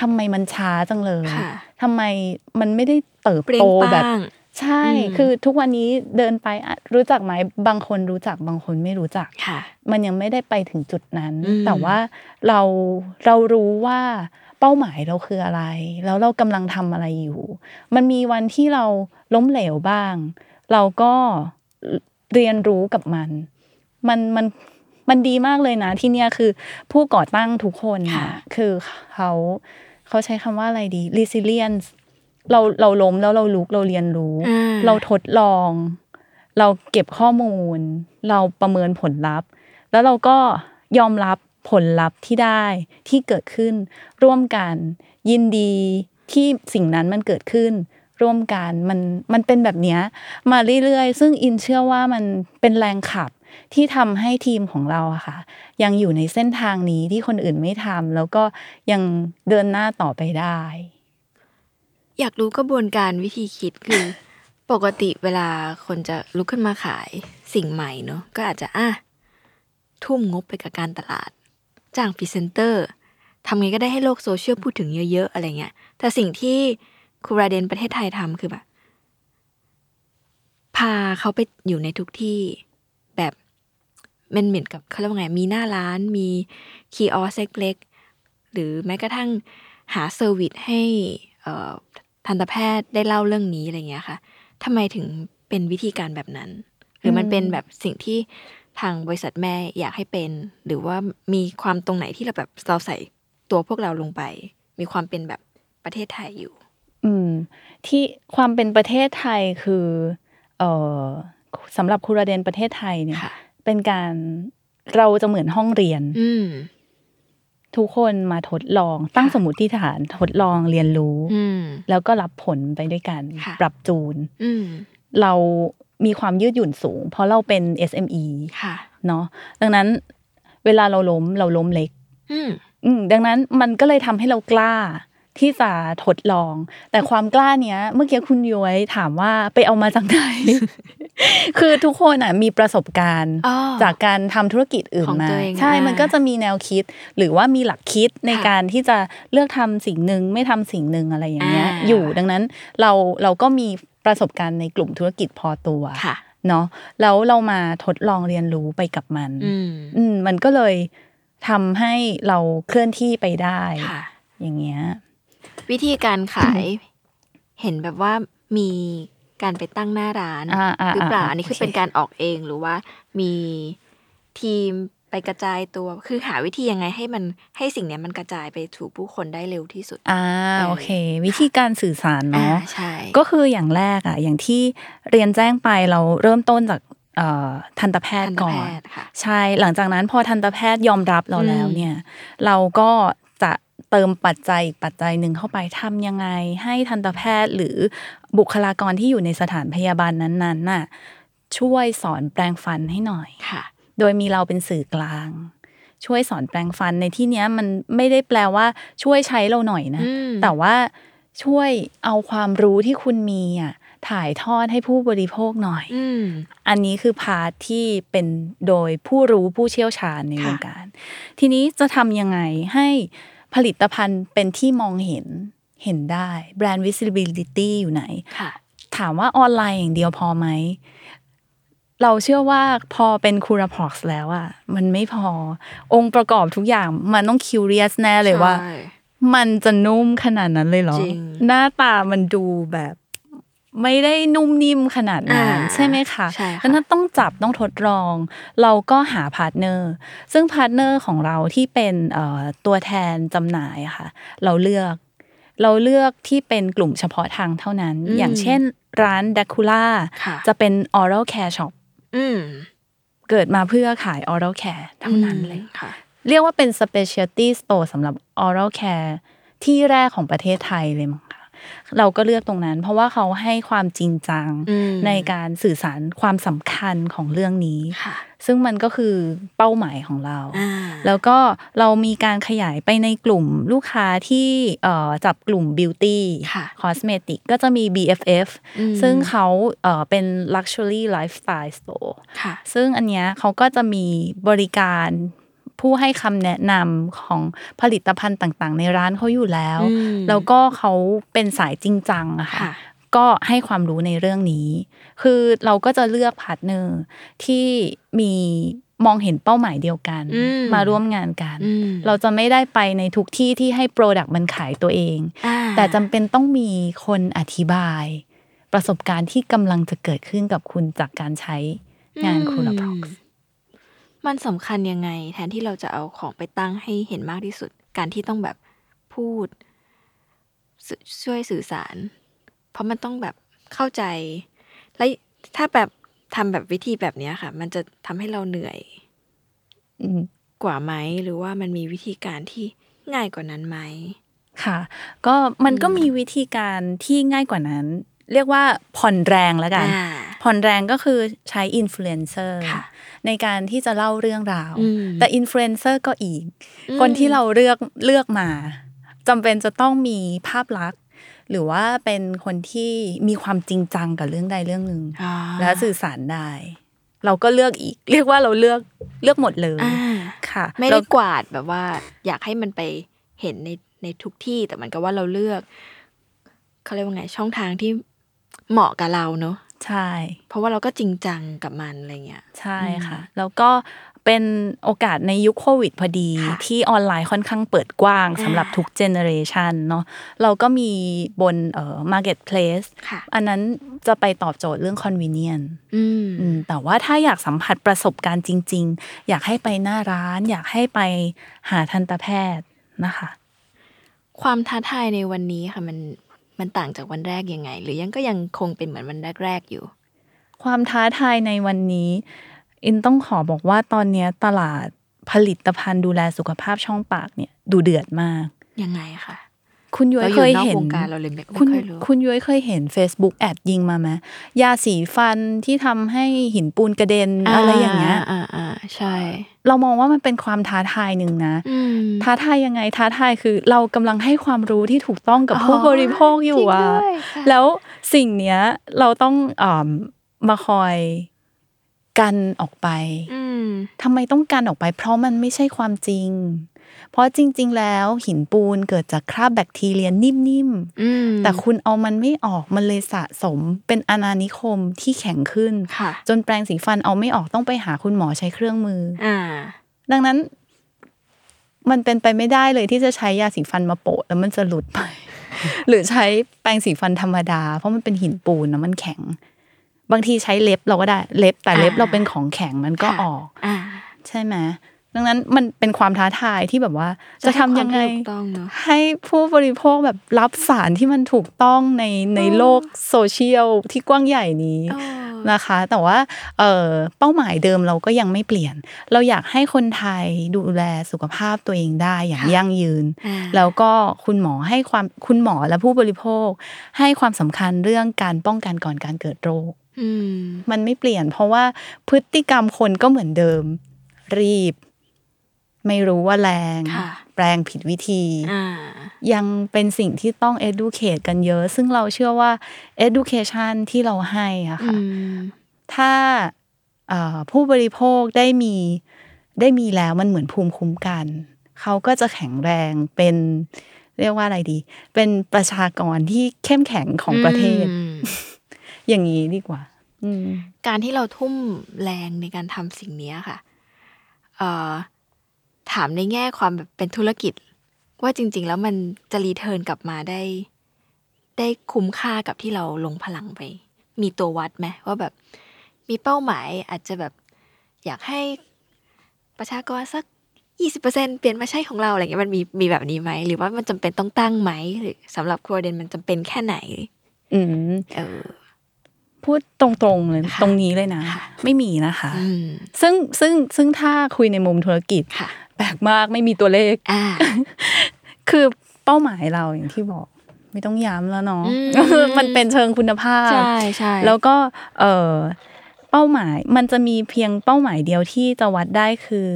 ทำไมมันช้าจังเลยค่ะทำไมมันไม่ได้เติบเปรี้ยโตงแบบป้างใช่อืมคือทุกวันนี้เดินไปอะรู้จักไหมบางคนรู้จักบางคนไม่รู้จักค่ะมันยังไม่ได้ไปถึงจุดนั้นอืมแต่ว่าเราเรารู้ว่า เป้าหมายเราคืออะไร แล้วเรากำลังทำอะไรอยู่ มันมีวันที่เราล้มเหลวบ้าง เราก็เรียนรู้กับมัน มันมันมันดีมากเลยนะที่เนี่ยคือผู้ก่อตั้งทุกคนค่ะน่ะคือเขาเขาใช้คำว่าอะไรดี resilience เราเราล้มแล้วเราลุกเราเรียนรู้อ่าเราทดลอง เราเก็บข้อมูล เราประเมินผลลัพธ์ แล้วเราก็ยอมรับ ผลลัพธ์ที่ได้ที่เกิดขึ้น ร่วมกันยินดีที่สิ่งนั้นมันเกิดขึ้น ร่วมกันมันมันเป็นแบบนี้มาเรื่อยๆ ซึ่งอินเชื่อว่ามันเป็นแรงขับที่ทำให้ทีมของเราอะค่ะ ยังอยู่ในเส้นทางนี้ที่คนอื่นไม่ทำแล้วก็ยังเดินหน้าต่อไปได้ อยากรู้กระบวนการวิธีคิดคือ ปกติเวลาคนจะลุกขึ้นมาขายสิ่งใหม่เนอะก็อาจจะอะทุ่มงบไปกับการตลาด จ้างพรีเซนเตอร์ทำไงก็ได้ให้โลกโซเชียลพูดถึงเยอะๆ อะไรเงี้ย แต่สิ่งที่ Curaden ประเทศไทยทำคือแบบ พาเขาไปอยู่ในทุกที่แบบมันเหมือนกับเขาเรียกว่าไง มีหน้าร้านมี kiosk เล็กๆหรือแม้กระทั่งหา service ให้ทันตแพทย์ได้เล่าเรื่องนี้อะไรเงี้ยค่ะทำไมถึงเป็นวิธีการแบบนั้น หรือมันเป็นแบบสิ่งที่ ทางบริษัทแม่อยากให้เป็น หรือว่ามีความตรงไหนที่เราแบบเราใส่ตัวพวกเราลงไป มีความเป็นแบบประเทศไทยอยู่ อืม ที่ความเป็นประเทศไทยคือ เอ่อสำหรับครูราเดนประเทศไทยเนี่ยค่ะเป็นการเราจะเหมือนห้องเรียน อืมทุกคนมาทดลองตั้งสมมติฐานทดลองเรียนรู้อืมแล้วก็รับผลไปด้วยกันค่ะปรับจูนอืมเรา มีความยืดหยุ่นสูง เพราะเราเป็น SME ค่ะเนาะดังนั้นเวลาเราล้มเราล้มเล็ก อืมอืมดังนั้นมันก็เลยทำให้เรากล้าที่จะทดลอง แต่ความกล้าเนี้ย เมื่อกี้คุณย้อยถามว่าไปเอามาจากไหน คือทุกคนอะมีประสบการณ์อ๋อจากการทำธุรกิจอื่นของมาตัวเองใช่อ่ามัมันก็จะมีแนวคิด หรือว่ามีหลักคิดในค่ะการที่จะเลือกทำสิ่งหนึ่งไม่ทำสิ่งหนึ่งอะไรอย่างเงี้ยอ่าอยู่ดังนั้นเราเราก็มี ประสบการณ์ในกลุ่มธุรกิจพอตัวค่ะเนาะแล้วเรามาทดลองเรียนรู้ไปกับมันอืมอืมมันก็เลยทำให้เราเคลื่อนที่ไปได้ค่ะอย่างเงี้ยวิธีการขายเห็นแบบว่ามีการไปตั้งหน้าร้านอ่าอ่าหรือเปล่าอ่าอันนี้คือโอเคเป็นการออกเองหรือว่ามีทีม ไปกระจายตัว คือหาวิธียังไงให้มันให้สิ่งเนี้ยมันกระจายไปถูกผู้คนได้เร็วที่สุด อ่าเออโอเค วิธีการสื่อสารอ่าเนาะใช่ก็คืออย่างแรกอะ อย่างที่เรียนแจ้งไปเราเริ่มต้นจากเอ่อทันตแพททัย์นตก่อแพนทย์ค่ะใช่หลังจากนั้นพอทันตแพทย์ยอมรับเราแล้วอืมเนี่ย เราก็จะเติมปัจจัยอีกปัจจัยหนึ่งเข้าไปทำยังไง ให้ทันตแพทย์หรือบุคลากรที่อยู่ในสถานพยาบาลนั้นๆน่ะช่วยสอนแปลงฟันให้หน่อยค่ะ โดยมีเราเป็นสื่อกลาง ช่วยสอนแปลงฟันในที่เนี้ยมันไม่ได้แปลว่าช่วยใช้เราหน่อยนะอืมแต่ว่าช่วยเอาความรู้ที่คุณมีอะถ่ายทอดให้ผู้บริโภคหน่อยอืมอันนี้คือพาร์ทที่เป็นโดยผู้รู้ผู้เชี่ยวชาญในวค่ะงการ ทีนี้จะทำยังไงให้ผลิตภัณฑ์เป็นที่มองเห็นเห็นได้แบรนด์ visibility อยู่ไหนค่ะถามว่าออนไลน์อย่างเดียวพอไหม เราเชื่อว่าพอเป็น Curaprox แล้วอะมันไม่พอองค์ประกอบทุกอย่างมันต้อง curious แน่เลยว่าใช่มันจะนุ่มขนาดนั้นเลยเหรอจริงหน้าตามันดูแบบ ไม่ได้นุ่มนิ่มขนาดนั้นอ่าใช่ไหมคะใช่ค่ะดังนั้นต้องจับต้องทดลอง เราก็หา partner ซึ่ง partner ของเราที่เป็นเอ่อตัวแทนจำหน่ายอะค่ะ เราเลือกเราเลือกที่เป็นกลุ่มเฉพาะทางเท่านั้นอืมอย่างเช่นร้านดักคูล่าค่ะจะเป็น oral care shop อืมเกิดมาเพื่อขาย oral care เท่านั้นเลยค่ะ เรียกว่าเป็น specialty store สำหรับ oral care ที่แรกของประเทศไทยเลยมั้งคะ เราก็เลือกตรงนั้น เพราะว่าเขาให้ความจริงจังอืมในการสื่อสารความสำคัญของเรื่องนี้ค่ะซึ่งมันก็คือเป้าหมายของเราอ่าแล้วก็เรามีการขยายไปในกลุ่มลูกค้าที่เอ่อจับกลุ่ม beauty ค่ะ cosmetic ก็จะมี BFF อืมซึ่งเขาเอ่อเป็น luxury lifestyle store ค่ะซึ่งอันเนี้ยเขาก็จะมีบริการ ผู้ให้คำแนะนำของผลิตภัณฑ์ต่างๆ ในร้านเขาอยู่แล้วอืมแล้วก็เขาเป็นสายจริงจังอะค่ะค่ะก็ให้ความรู้ในเรื่องนี้ คือเราก็จะเลือก partner ที่มีมองเห็นเป้าหมายเดียวกันอืมมาร่วมงานกันอืมเราจะไม่ได้ไปในทุกที่ที่ให้ product มันขายตัวเองอ่าแต่จำเป็นต้องมีคนอธิบาย ประสบการณ์ที่กำลังจะเกิดขึ้นกับคุณจากการใช้งานคูลาพ็อกซ์ มันสำคัญยังไง แทนที่เราจะเอาของไปตั้งให้เห็นมากที่สุด การที่ต้องแบบพูดสื่อช่วยสื่อสาร เพราะมันต้องแบบเข้าใจ และถ้าแบบทำแบบวิธีแบบเนี้ยค่ะ มันจะทำให้เราเหนื่อยอืมกว่าไหมหรือว่ามันมีวิธีการที่ง่ายกว่านั้นไหมค่ะ ก็มันก็มีวิธีการที่ง่ายกว่านั้น เรียกว่าผ่อนแรงแล้วกันอ่าผ่อนแรงก็คือใช้อินฟลูเอนเซอร์ค่ะ ในการที่จะเล่าเรื่องราวอืมแต่อินฟลูเอนเซอร์ก็อีกอืมคนที่เราเลือกเลือกมาจำเป็นจะต้องมีภาพลักษณ์ หรือว่าเป็นคนที่มีความจริงจังกับเรื่องใดเรื่องหนึ่งอ่าและสื่อสารได้เราก็เลือกอีก เรียกว่าเราเลือกเลือกหมดเลยอ่าค่ะ ไม่แล้ได้วกวาดแบบว่า อยากให้มันไปเห็นในในทุกที่แต่มันก็ว่าเราเลือกเขาเรียกว่าไงช่องทางที่เหมาะกับเราเนอะ ใช่ เพราะว่าเราก็จริงจังกับมันอะไรเงี้ยใช่ค่ะ แล้วก็เป็นโอกาสในยุคโควิดพอดีค่ะที่ออนไลน์ค่อนข้างเปิดกว้างสำหรับอ่าทุกเจเนอเรชันเนาะเราก็มีบนเอ่อ marketplace ค่ะอันนั้นจะไปตอบโจทย์เรื่อง convenience อืมอืมแต่ว่าถ้าอยากสัมผัสประสบการณ์จริง ๆ อยากให้ไปหน้าร้าน อยากให้ไปหาทันตแพทย์นะคะ ความท้าทายในวันนี้ค่ะมัน มันต่างจากวันแรกยังไง หรือยังก็ยังคงเป็นเหมือนวันแรก ๆ อยู่ ความท้าทายในวันนี้ อินต้องขอบอกว่าตอนเนี้ยตลาดผลิตภัณฑ์ดูแลสุขภาพช่องปากเนี่ย ดูเดือดมาก ยังไงคะ คุณย้อยเราอเคยู่ยนอกเห็นวงการเราเลยไม่ไม่คุณค่อยรู้คุณย้อยเคยเห็น Facebook แอดยิงมาไหมยาสีฟันที่ทำให้หินปูนกระเด็นอะไรอย่างเงี้ยอ่าอ่าใช่ เรามองว่ามันเป็นความท้าทายหนึ่งนะอืมท้าทายยังไงท้าทายคือเรากำลังให้ความรู้ที่ถูกต้องกับอ๋อผู้บริโภคอยู่อะจริงด้วยค่ะแล้วสิ่งเนี้ยเราต้องอมมาคอยกันออกไปอืมทำไมต้องกันออกไป เพราะมันไม่ใช่ความจริง เพราะจริง ๆ แล้วหินปูนเกิดจากคราบแบคทีเรียนิ่มอืมๆแต่คุณเอามันไม่ออกมันเลยสะสมเป็นอาณานิคมที่แข็งขึ้นค่ะจนแปรงสีฟันเอาไม่ออกต้องไปหาคุณหมอใช้เครื่องมืออ่าดังนั้น มันเป็นไปไม่ได้เลยที่จะใช้ยาสีฟันมาโปะแล้วมันจะหลุดไป หรือใช้แปรงสีฟันธรรมดา เพราะมันเป็นหินปูนนะมันแข็ง บางทีใช้เล็บเราก็ได้ เล็บแต่เล็บอ่าเราเป็นของแข็งมันก็ค่ะออกอ่าใช่ไหม ดังนั้นมันเป็นความท้าทายที่แบบว่า จะทำยังไงให้ความถูกต้องเนอะให้ผู้บริโภคแบบรับสารที่มันถูกต้องในในโลกโซเชียลที่กว้างใหญ่นี้อ๋อนะคะ แต่ว่าเอ่อเป้าหมายเดิมเราก็ยังไม่เปลี่ยน เราอยากให้คนไทยดูแลสุขภาพตัวเองได้อย่างยั่งยืนอ่าแล้วก็คุณหมอให้ความคุณหมอและผู้บริโภค ให้ความสำคัญเรื่องการป้องกันก่อนการเกิดโรคอืมมันไม่เปลี่ยน เพราะว่าพฤติกรรมคนก็เหมือนเดิม รีบ ไม่รู้ว่าแรงค่ะแปลงผิดวิธีอ่ายังเป็นสิ่งที่ต้อง educate กันเยอะ ซึ่งเราเชื่อว่า education ที่เราให้อะอืค่ะมถ้าเอ่อผู้บริโภคได้มีได้มีแล้วมันเหมือนภูมิคุ้มกัน เขาก็จะแข็งแรงเป็นเรียกว่าอะไรดี เป็นประชากรที่เข้มแข็งของประเทศอืมอย่างนี้ดีกว่าอืมการที่เราทุ่มแรงในการทำสิ่งเนี้ยค่ะเอ่อ ถามในแง่ความแบบเป็นธุรกิจ ว่าจริง ๆ แล้วมันจะรีเทิร์นกลับมาได้ ได้คุ้มค่ากับที่เราลงพลังไป มีตัววัดไหมว่าแบบมีเป้าหมายอาจจะแบบอยากให้ประชากรสักยี่สิบเปอร์เซ็นเปลี่ยนมาใช้ของเราอะไรเงี้ยมันมีมีแบบนี้ไหมหรือว่ามันจำเป็นต้องตั้งไหมหรือสำหรับครัวเดนมันจำเป็นแค่ไหน อืมเออพูดตรงๆเลยค่ะตรงนี้เลยนะค่ะไม่มีนะคะอืมซึ่งซึ่งซึ่งถ้าคุยในมุมธุรกิจค่ะ แปลกมากไม่มีตัวเลขอ่าคือเป้าหมายเราอย่างที่บอก ไม่ต้องย้ำแล้วเนาะอืมมันเป็นเชิงคุณภาพใช่ใช่แล้วก็เออเป้าหมายมันจะมีเพียงเป้าหมายเดียวที่จะวัดได้คือ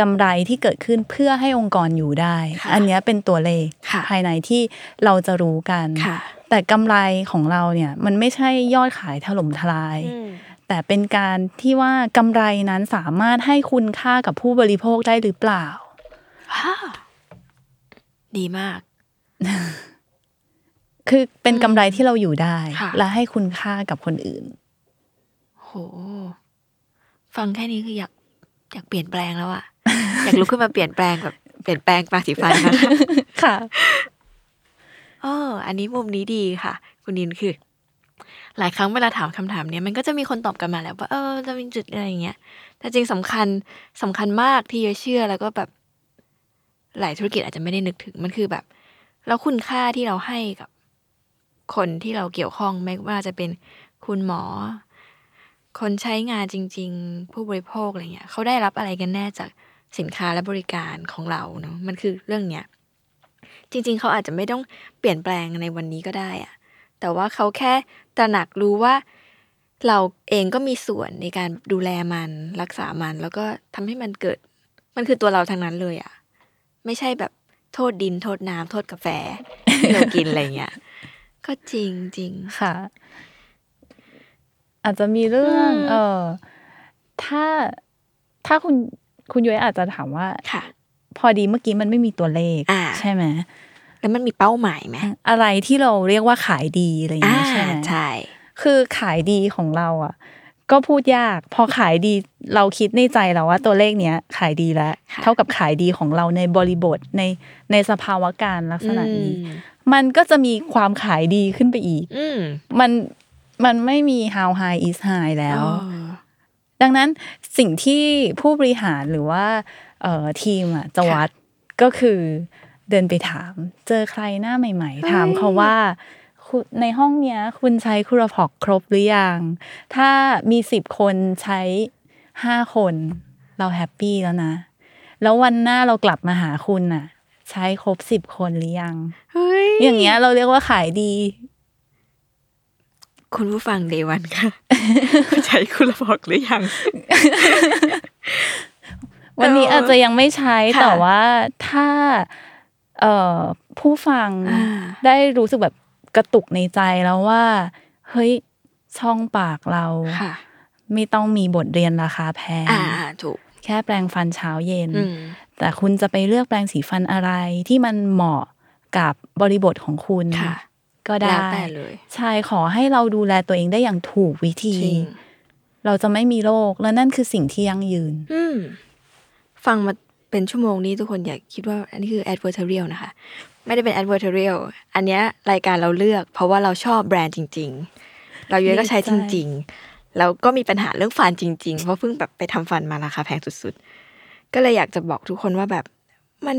กำไรที่เกิดขึ้นเพื่อให้องค์กรอยู่ได้ค่ะอันเนี้ยเป็นตัวเลขค่ะภายในที่เราจะรู้กันค่ะแต่กำไรของเราเนี่ยมันไม่ใช่ยอดขายถล่มทลาย แต่เป็นการที่ว่ากำไรนั้นสามารถให้คุณค่ากับผู้บริโภคได้หรือเปล่าฮ่าดีมาก คือเป็นกำไรที่เราอยู่ได้ค่ะและให้คุณค่ากับคนอื่น โห ฟังแค่นี้คืออยากอยากเปลี่ยนแปลงแล้วอะอยากลุกขึ้นมาเปลี่ยนแปลงแบบเปลี่ยนแปลงปาสีฟันนะค่ะ เออ อันนี้มุมนี้ดีค่ะ คุณนินคือ หลายครั้งเวลาถามคำถามเนี้ยมันก็จะมีคนตอบกันมาแล้วว่าเออจะมีจุดอะไรอย่างเงี้ย แต่จริงสำคัญสำคัญมากที่จะเชื่อแล้วก็แบบ หลายธุรกิจอาจจะไม่ได้นึกถึงมันคือแบบ แล้วคุณค่าที่เราให้กับคนที่เราเกี่ยวข้องไม่ว่าจะเป็นคุณหมอ คนใช้งานจริง ๆ ผู้บริโภคอะไรเงี้ยเขาได้รับอะไรกันแน่จากสินค้าและบริการของเราเนาะมันคือเรื่องเนี้ยจริง ๆ เขาอาจจะไม่ต้องเปลี่ยนแปลงในวันนี้ก็ได้อะแต่ว่าเขาแค่ ตระหนักรู้ว่า เราเองก็มีส่วนในการดูแลมันรักษามัน แล้วก็ทำให้มันเกิด มันคือตัวเราทั้งนั้นเลยอะไม่ใช่แบบโทษดินโทษน้ำโทษกาแฟที่เรากินอะไรเงี้ยก็จริงจริงค่ะ อาจจะมีเรื่องอืมเออถ้าถ้าคุณคุณย้อยอาจจะถามว่าค่ะ พอดีเมื่อกี้มันไม่มีตัวเลขอ่าใช่ไหม แล้วมันมีเป้าหมายไหมอะไรที่เราเรียกว่าขายดีอะไรอย่างอ่านี้ใช่ไหมใช่ คือขายดีของเราอะ ก็ก็พูดยาก พอขายดีเราคิดในใจแล้วว่าตัวเลขเนี้ยขายดีแล้วค่ะเท่ากับขายดีของเราในบริบทในในสภาวะการลักษณะนี้อืมมันก็จะมีความขายดีขึ้นไปอีกอืมมันมันไม่มี how high is high แล้วอ๋อดังนั้นสิ่งที่ผู้บริหารหรือว่าเอ่อทีมอะจะค่ะวัดก็คือ เดินไปถาม เจอใครหน้าใหม่เฮ้ยๆถามเขาว่าคุณในห้องเนี้ย คุณใช้คูราพอกครบหรือยัง ถ้ามีสิบคนใช้ห้าคน เราแฮปปี้แล้วนะ แล้ววันหน้าเรากลับมาหาคุณน่ะ ใช้ครบสิบคนหรือยังเฮ้ยอย่างเงี้ยเราเรียกว่าขายดี คุณผู้ฟังเดวันค่ะ ใช้คุณระบอกหรือยัง วันนี้เอออาจจะยังไม่ใช้ค่ะแต่ว่าถ้าเอ่อ ผู้ฟังอ่าได้รู้สึกแบบกระตุกในใจแล้วว่า เฮ้ยช่องปากเราค่ะไม่ต้องมีบทเรียนราคาแพงอ่าถูกแค่แปรงฟันเช้าเย็นอืมแต่คุณจะไปเลือกแปรงสีฟันอะไรที่มันเหมาะกับบริบทของคุณค่ะก็ได้แล้วแต่เลยใช่ขอให้เราดูแลตัวเองได้อย่างถูกวิธีจริงเราจะไม่มีโรคและนั่นคือสิ่งที่ยั่งยืนอืมฟังมา เป็นชั่วโมงนี้ทุกคนอย่าคิดว่าอันนี้คือ advertorial นะคะ ไม่ได้เป็น advertorial อันเนี้ยรายการเราเลือก เพราะว่าเราชอบแบรนด์จริง ๆ เราเยอะก็ใช้จริง ๆ แล้วก็มีปัญหาเรื่องฟันจริง ๆ เพราะเพิ่งแบบไปทำฟันมาราคาแพงสุดๆ ก็เลยอยากจะบอกทุกคนว่าแบบมัน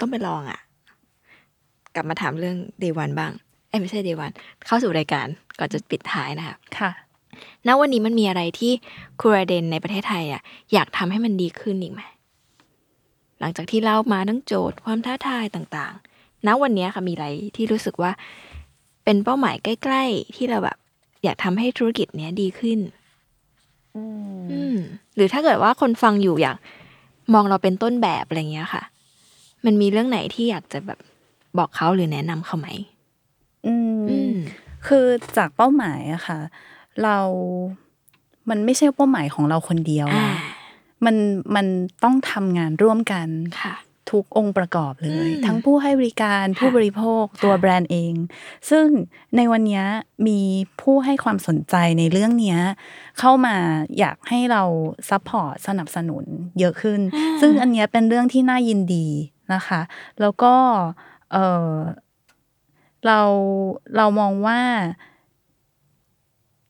ต้องไปลองอะ กลับมาถามเรื่อง day one บ้าง เอ้ยไม่ใช่ day one เข้าสู่รายการก่อนจะปิดท้ายนะคะค่ะ ณวันนี้มันมีอะไรที่ครูราเดนในประเทศไทยอะอยากทำให้มันดีขึ้นอีกไหมหลังจากที่เล่ามาทั้งโจทย์ความท้าทายต่างๆ ณวันนี้ค่ะมีอะไรที่รู้สึกว่า เป็นเป้าหมายใกล้ ๆ ที่เราแบบ อยากทำให้ธุรกิจเนี้ยดีขึ้น อืมหรือถ้าเกิดว่าคนฟังอยู่อยากมองเราเป็นต้นแบบอะไรเงี้ยค่ะ มันมีเรื่องไหนที่อยากจะแบบบอกเขาหรือแนะนำเขาไหม อืมอืมคือจากเป้าหมายอะค่ะ เรามันไม่ใช่เป้าหมายของเราคนเดียวอ่านะมันมันต้องทำงานร่วมกันค่ะทุกองค์ประกอบเลยอืมทั้งผู้ให้บริการผู้บริโภคตัวแบรนด์เอง ซึ่งในวันเนี้ยมีผู้ให้ความสนใจในเรื่องเนี้ยเข้ามาอยากให้เราsupport สนับสนุนเยอะขึ้น ซึ่งอันเนี้ยเป็นเรื่องที่น่ายินดีนะคะ แล้วก็เออเราเรามองว่า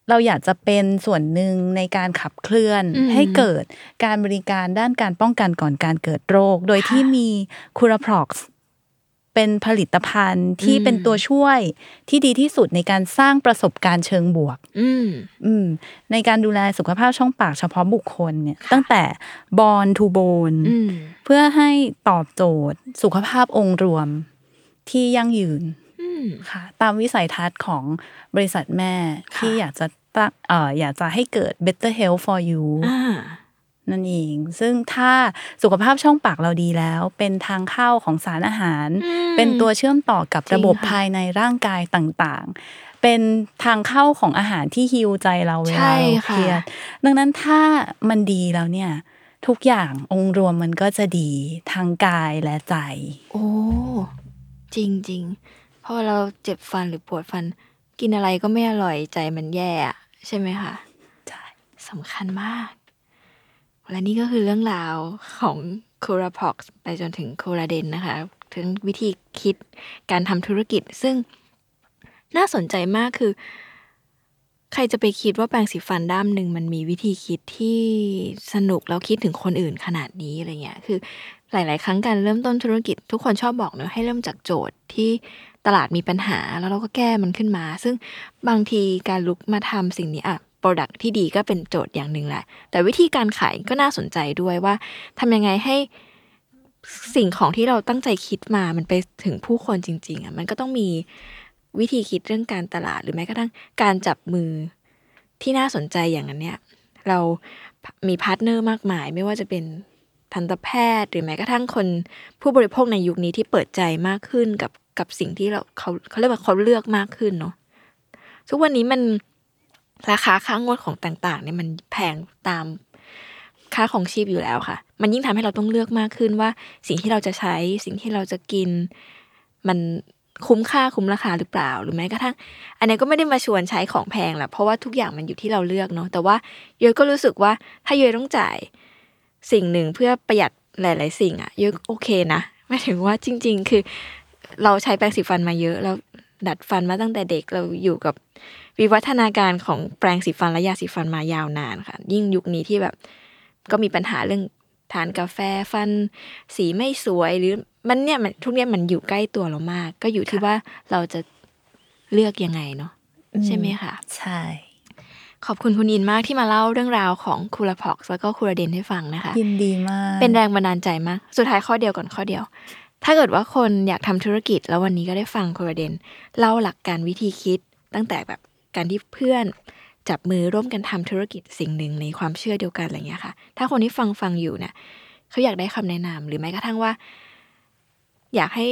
เราอยากจะเป็นส่วนหนึ่งในการขับเคลื่อนอืมให้เกิดการบริการด้านการป้องกันก่อนการเกิดโรค โดยค่ะที่มี Curaprox เป็นผลิตภัณฑ์ที่อืมเป็นตัวช่วยที่ดีที่สุดในการสร้างประสบการณ์เชิงบวกอืมอืมในการดูแลสุขภาพช่องปากเฉพาะบุคคลเนี่ย ตั้งแต่บอนทูโบนอืมเพื่อให้ตอบโจทย์สุขภาพองค์รวมที่ยั่งยืนอืม ค่ะ ตามวิสัยทัศน์ของบริษัทแม่ค่ะที่อยากจะตั้งเอ่ออยากจะให้เกิด better health for you อ่านั่นเอง ซึ่งถ้าสุขภาพช่องปากเราดีแล้ว เป็นทางเข้าของสารอาหารอืมเป็นตัวเชื่อมต่อกับจริงระบบค่ะภายในร่างกายต่างๆ เป็นทางเข้าของอาหารที่ฮิวใจเราเวลาใช่เราเคค่ะรียด ดังนั้นถ้ามันดีแล้วเนี่ย ทุกอย่างองค์รวมมันก็จะดีทางกายและใจ โอ้ จริงจริงๆ พอเราเจ็บฟันหรือปวดฟัน กินอะไรก็ไม่อร่อยใจมันแย่อะใช่ไหมคะใช่สำคัญมาก และนี่ก็คือเรื่องราวของคูราพ็อกไปจนถึงโคราเดนนะคะ ถึงวิธีคิดการทำธุรกิจซึ่งน่าสนใจมากคือ ใครจะไปคิดว่าแปรงสีฟันด้ามหนึ่งมันมีวิธีคิดที่สนุกแล้วคิดถึงคนอื่นขนาดนี้อะไรเงี้ยคือหลาย ๆ ครั้งการเริ่มต้นธุรกิจ ทุกคนชอบบอกเนอะให้เริ่มจากโจทย์ที่ ตลาดมีปัญหาแล้วเราก็แก้มันขึ้นมา ซึ่งบางทีการลุกมาทำสิ่งนี้อะโปรดักที่ดีก็เป็นโจทย์อย่างหนึ่งแหละ แต่วิธีการขายก็น่าสนใจด้วยว่าทำยังไงให้สิ่งของที่เราตั้งใจคิดมามันไปถึงผู้คนจริง ๆอะมันก็ต้องมีวิธีคิดเรื่องการตลาดหรือแม้กระทั่งการจับมือที่น่าสนใจอย่างนั้นเนี่ย เรามี partner มากมาย ไม่ว่าจะเป็นทันตแพทย์ หรือแม้กระทั่งคนผู้บริโภคในยุคนี้ที่เปิดใจมากขึ้นกับ กับสิ่งที่เราเขาเขาเรียกว่าเขาเลือกมากขึ้นเนาะทุกวันนี้มันราคาค่างวดของต่างๆเนี่ยมันแพงตามค่าของชีพอยู่แล้วค่ะ มันยิ่งทำให้เราต้องเลือกมากขึ้นว่า สิ่งที่เราจะใช้สิ่งที่เราจะกิน มันคุ้มค่าคุ้มราคาหรือเปล่า หรือแม้กระทั่ง อันนี้ก็ไม่ได้มาชวนใช้ของแพงแหละเพราะว่าทุกอย่างมันอยู่ที่เราเลือกเนาะแต่ว่าโยยก็รู้สึกว่าถ้าโยยต้องจ่ายสิ่งหนึ่งเพื่อประหยัดหลาย ๆ สิ่งอะโยยโอเคนะหมายถึงว่าจริง ๆ คือ เราใช้แปรงสีฟันมาเยอะเราดัดฟันมาตั้งแต่เด็กเราอยู่กับวิวัฒนาการของแปรงสีฟันและยาสีฟันมายาวนานค่ะ ยิ่งยุคนี้ที่แบบ ก็มีปัญหาเรื่องทานกาแฟฟัน สีไม่สวยหรือมันเนี่ยมันทุกเนี้ยมันอยู่ใกล้ตัวเรามาก ก็อยู่ที่ว่าเราจะเลือกยังไงเนาะใช่ไหมคะใช่ ขอบคุณคุณอินมากที่มาเล่าเรื่องราวของคูลาพ็อกแล้วก็คูลาเดนให้ฟังนะคะ ยินดีมาก เป็นแรงบันดาลใจมาก สุดท้ายข้อเดียวก่อนข้อเดียว ถ้าเกิดว่าคนอยากทำธุรกิจ แล้ววันนี้ก็ได้ฟังโครเดนเล่าหลักการวิธีคิด ตั้งแต่แบบการที่เพื่อนจับมือร่วมกันทำธุรกิจสิ่งหนึ่งในความเชื่อเดียวกันอะไรเงี้ยค่ะ ถ้าคนที่ฟังฟังอยู่เนี่ยเขาอยากได้คำแนะนำหรือแม้กระทั่งว่า อยากให้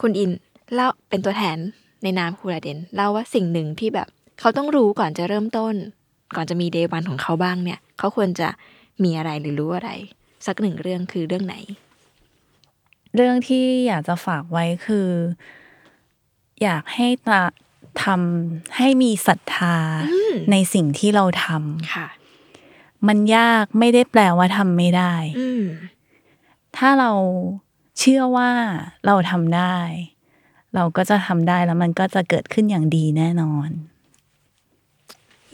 คุณอินเล่าเป็นตัวแทนในนามคูราเดนเล่าว่าสิ่งหนึ่งที่แบบเขาต้องรู้ก่อนจะเริ่มต้น ก่อนจะมีเดย์วันของเขาบ้างเนี่ย เขาควรจะมีอะไรหรือรู้อะไร สักหนึ่งเรื่องคือเรื่องไหน เรื่องที่อยากจะฝากไว้คือ อยากให้ตาทำให้มีศรัทธาในสิ่งที่เราทค่ะำมันยากไม่ได้แปลว่าทำไม่ได้อืมถ้าเราเชื่อว่าเราทำได้ เราก็จะทำได้แล้วมันก็จะเกิดขึ้นอย่างดีแน่นอน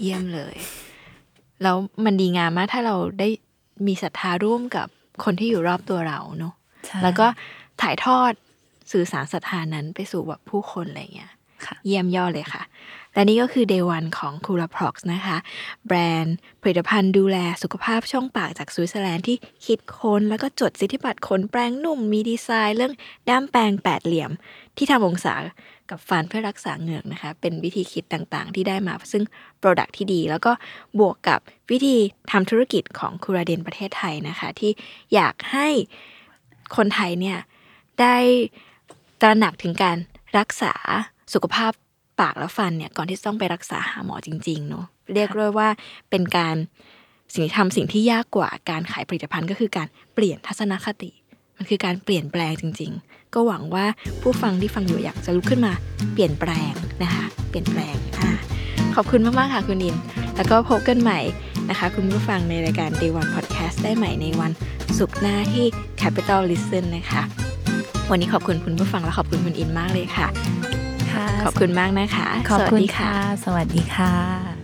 เยี่ยมเลย แล้วมันดีงามมากถ้าเราได้มีศรัทธาร่วมกับคนที่อยู่รอบตัวเราเนอะใช่ แล้วก็ถ่ายทอดสื่อสารศรัทธานั้นไปสู่แบบผู้คนอะไรเงี้ยค่ะเยี่ยมยอดเลยค่ะ และนี่ก็คือ Day One ของ c o o l a p r o x นะคะ แบรนด์ผลิตภัณฑ์ดูแลสุขภาพช่องปากจากสวิตเซอร์แลนด์ที่คิดค้น แล้วก็จดสิทธิบัตรขนแปรงนุ่มมีดีไซน์เรื่องด้ามแปรงแปดเหลี่ยม ที่ทำองศากับฟันเพื่อรักษาเหงือกนะคะ เป็นวิธีคิดต่างๆ ที่ได้มาซึ่ง Product ที่ดี แล้วก็บวกกับวิธีทำธุรกิจของคูราเดนประเทศไทยนะคะ ที่อยากให้ คนไทยเนี่ยได้ตระหนักถึงการรักษาสุขภาพปากและฟันเนี่ยก่อนที่จะต้องไปรักษาหาหมอจริงๆเนาะเรียกด้วยว่าเป็นการสิ่งที่ทำสิ่งที่ยากกว่าการขายผลิตภัณฑ์ก็คือการเปลี่ยนทัศนคติ มันคือการเปลี่ยนแปลงจริง ๆ ก็หวังว่าผู้ฟังที่ฟังอยู่อยากจะลุกขึ้นมาเปลี่ยนแปลงนะคะ เปลี่ยนแปลงอ่าขอบคุณมากๆค่ะคุณอิน แล้วก็พบกันใหม่ นะคะ คุณผู้ฟังในรายการ Day One Podcast ได้ใหม่ในวันศุกร์หน้าที่ Capital Listen นะคะ วันนี้ขอบคุณคุณผู้ฟังและขอบคุณคุณอินมากเลยค่ะค่ะขอบคุณมากนะคะ ขอบสวัสคุณดีค่ะ สวัสดีค่ะ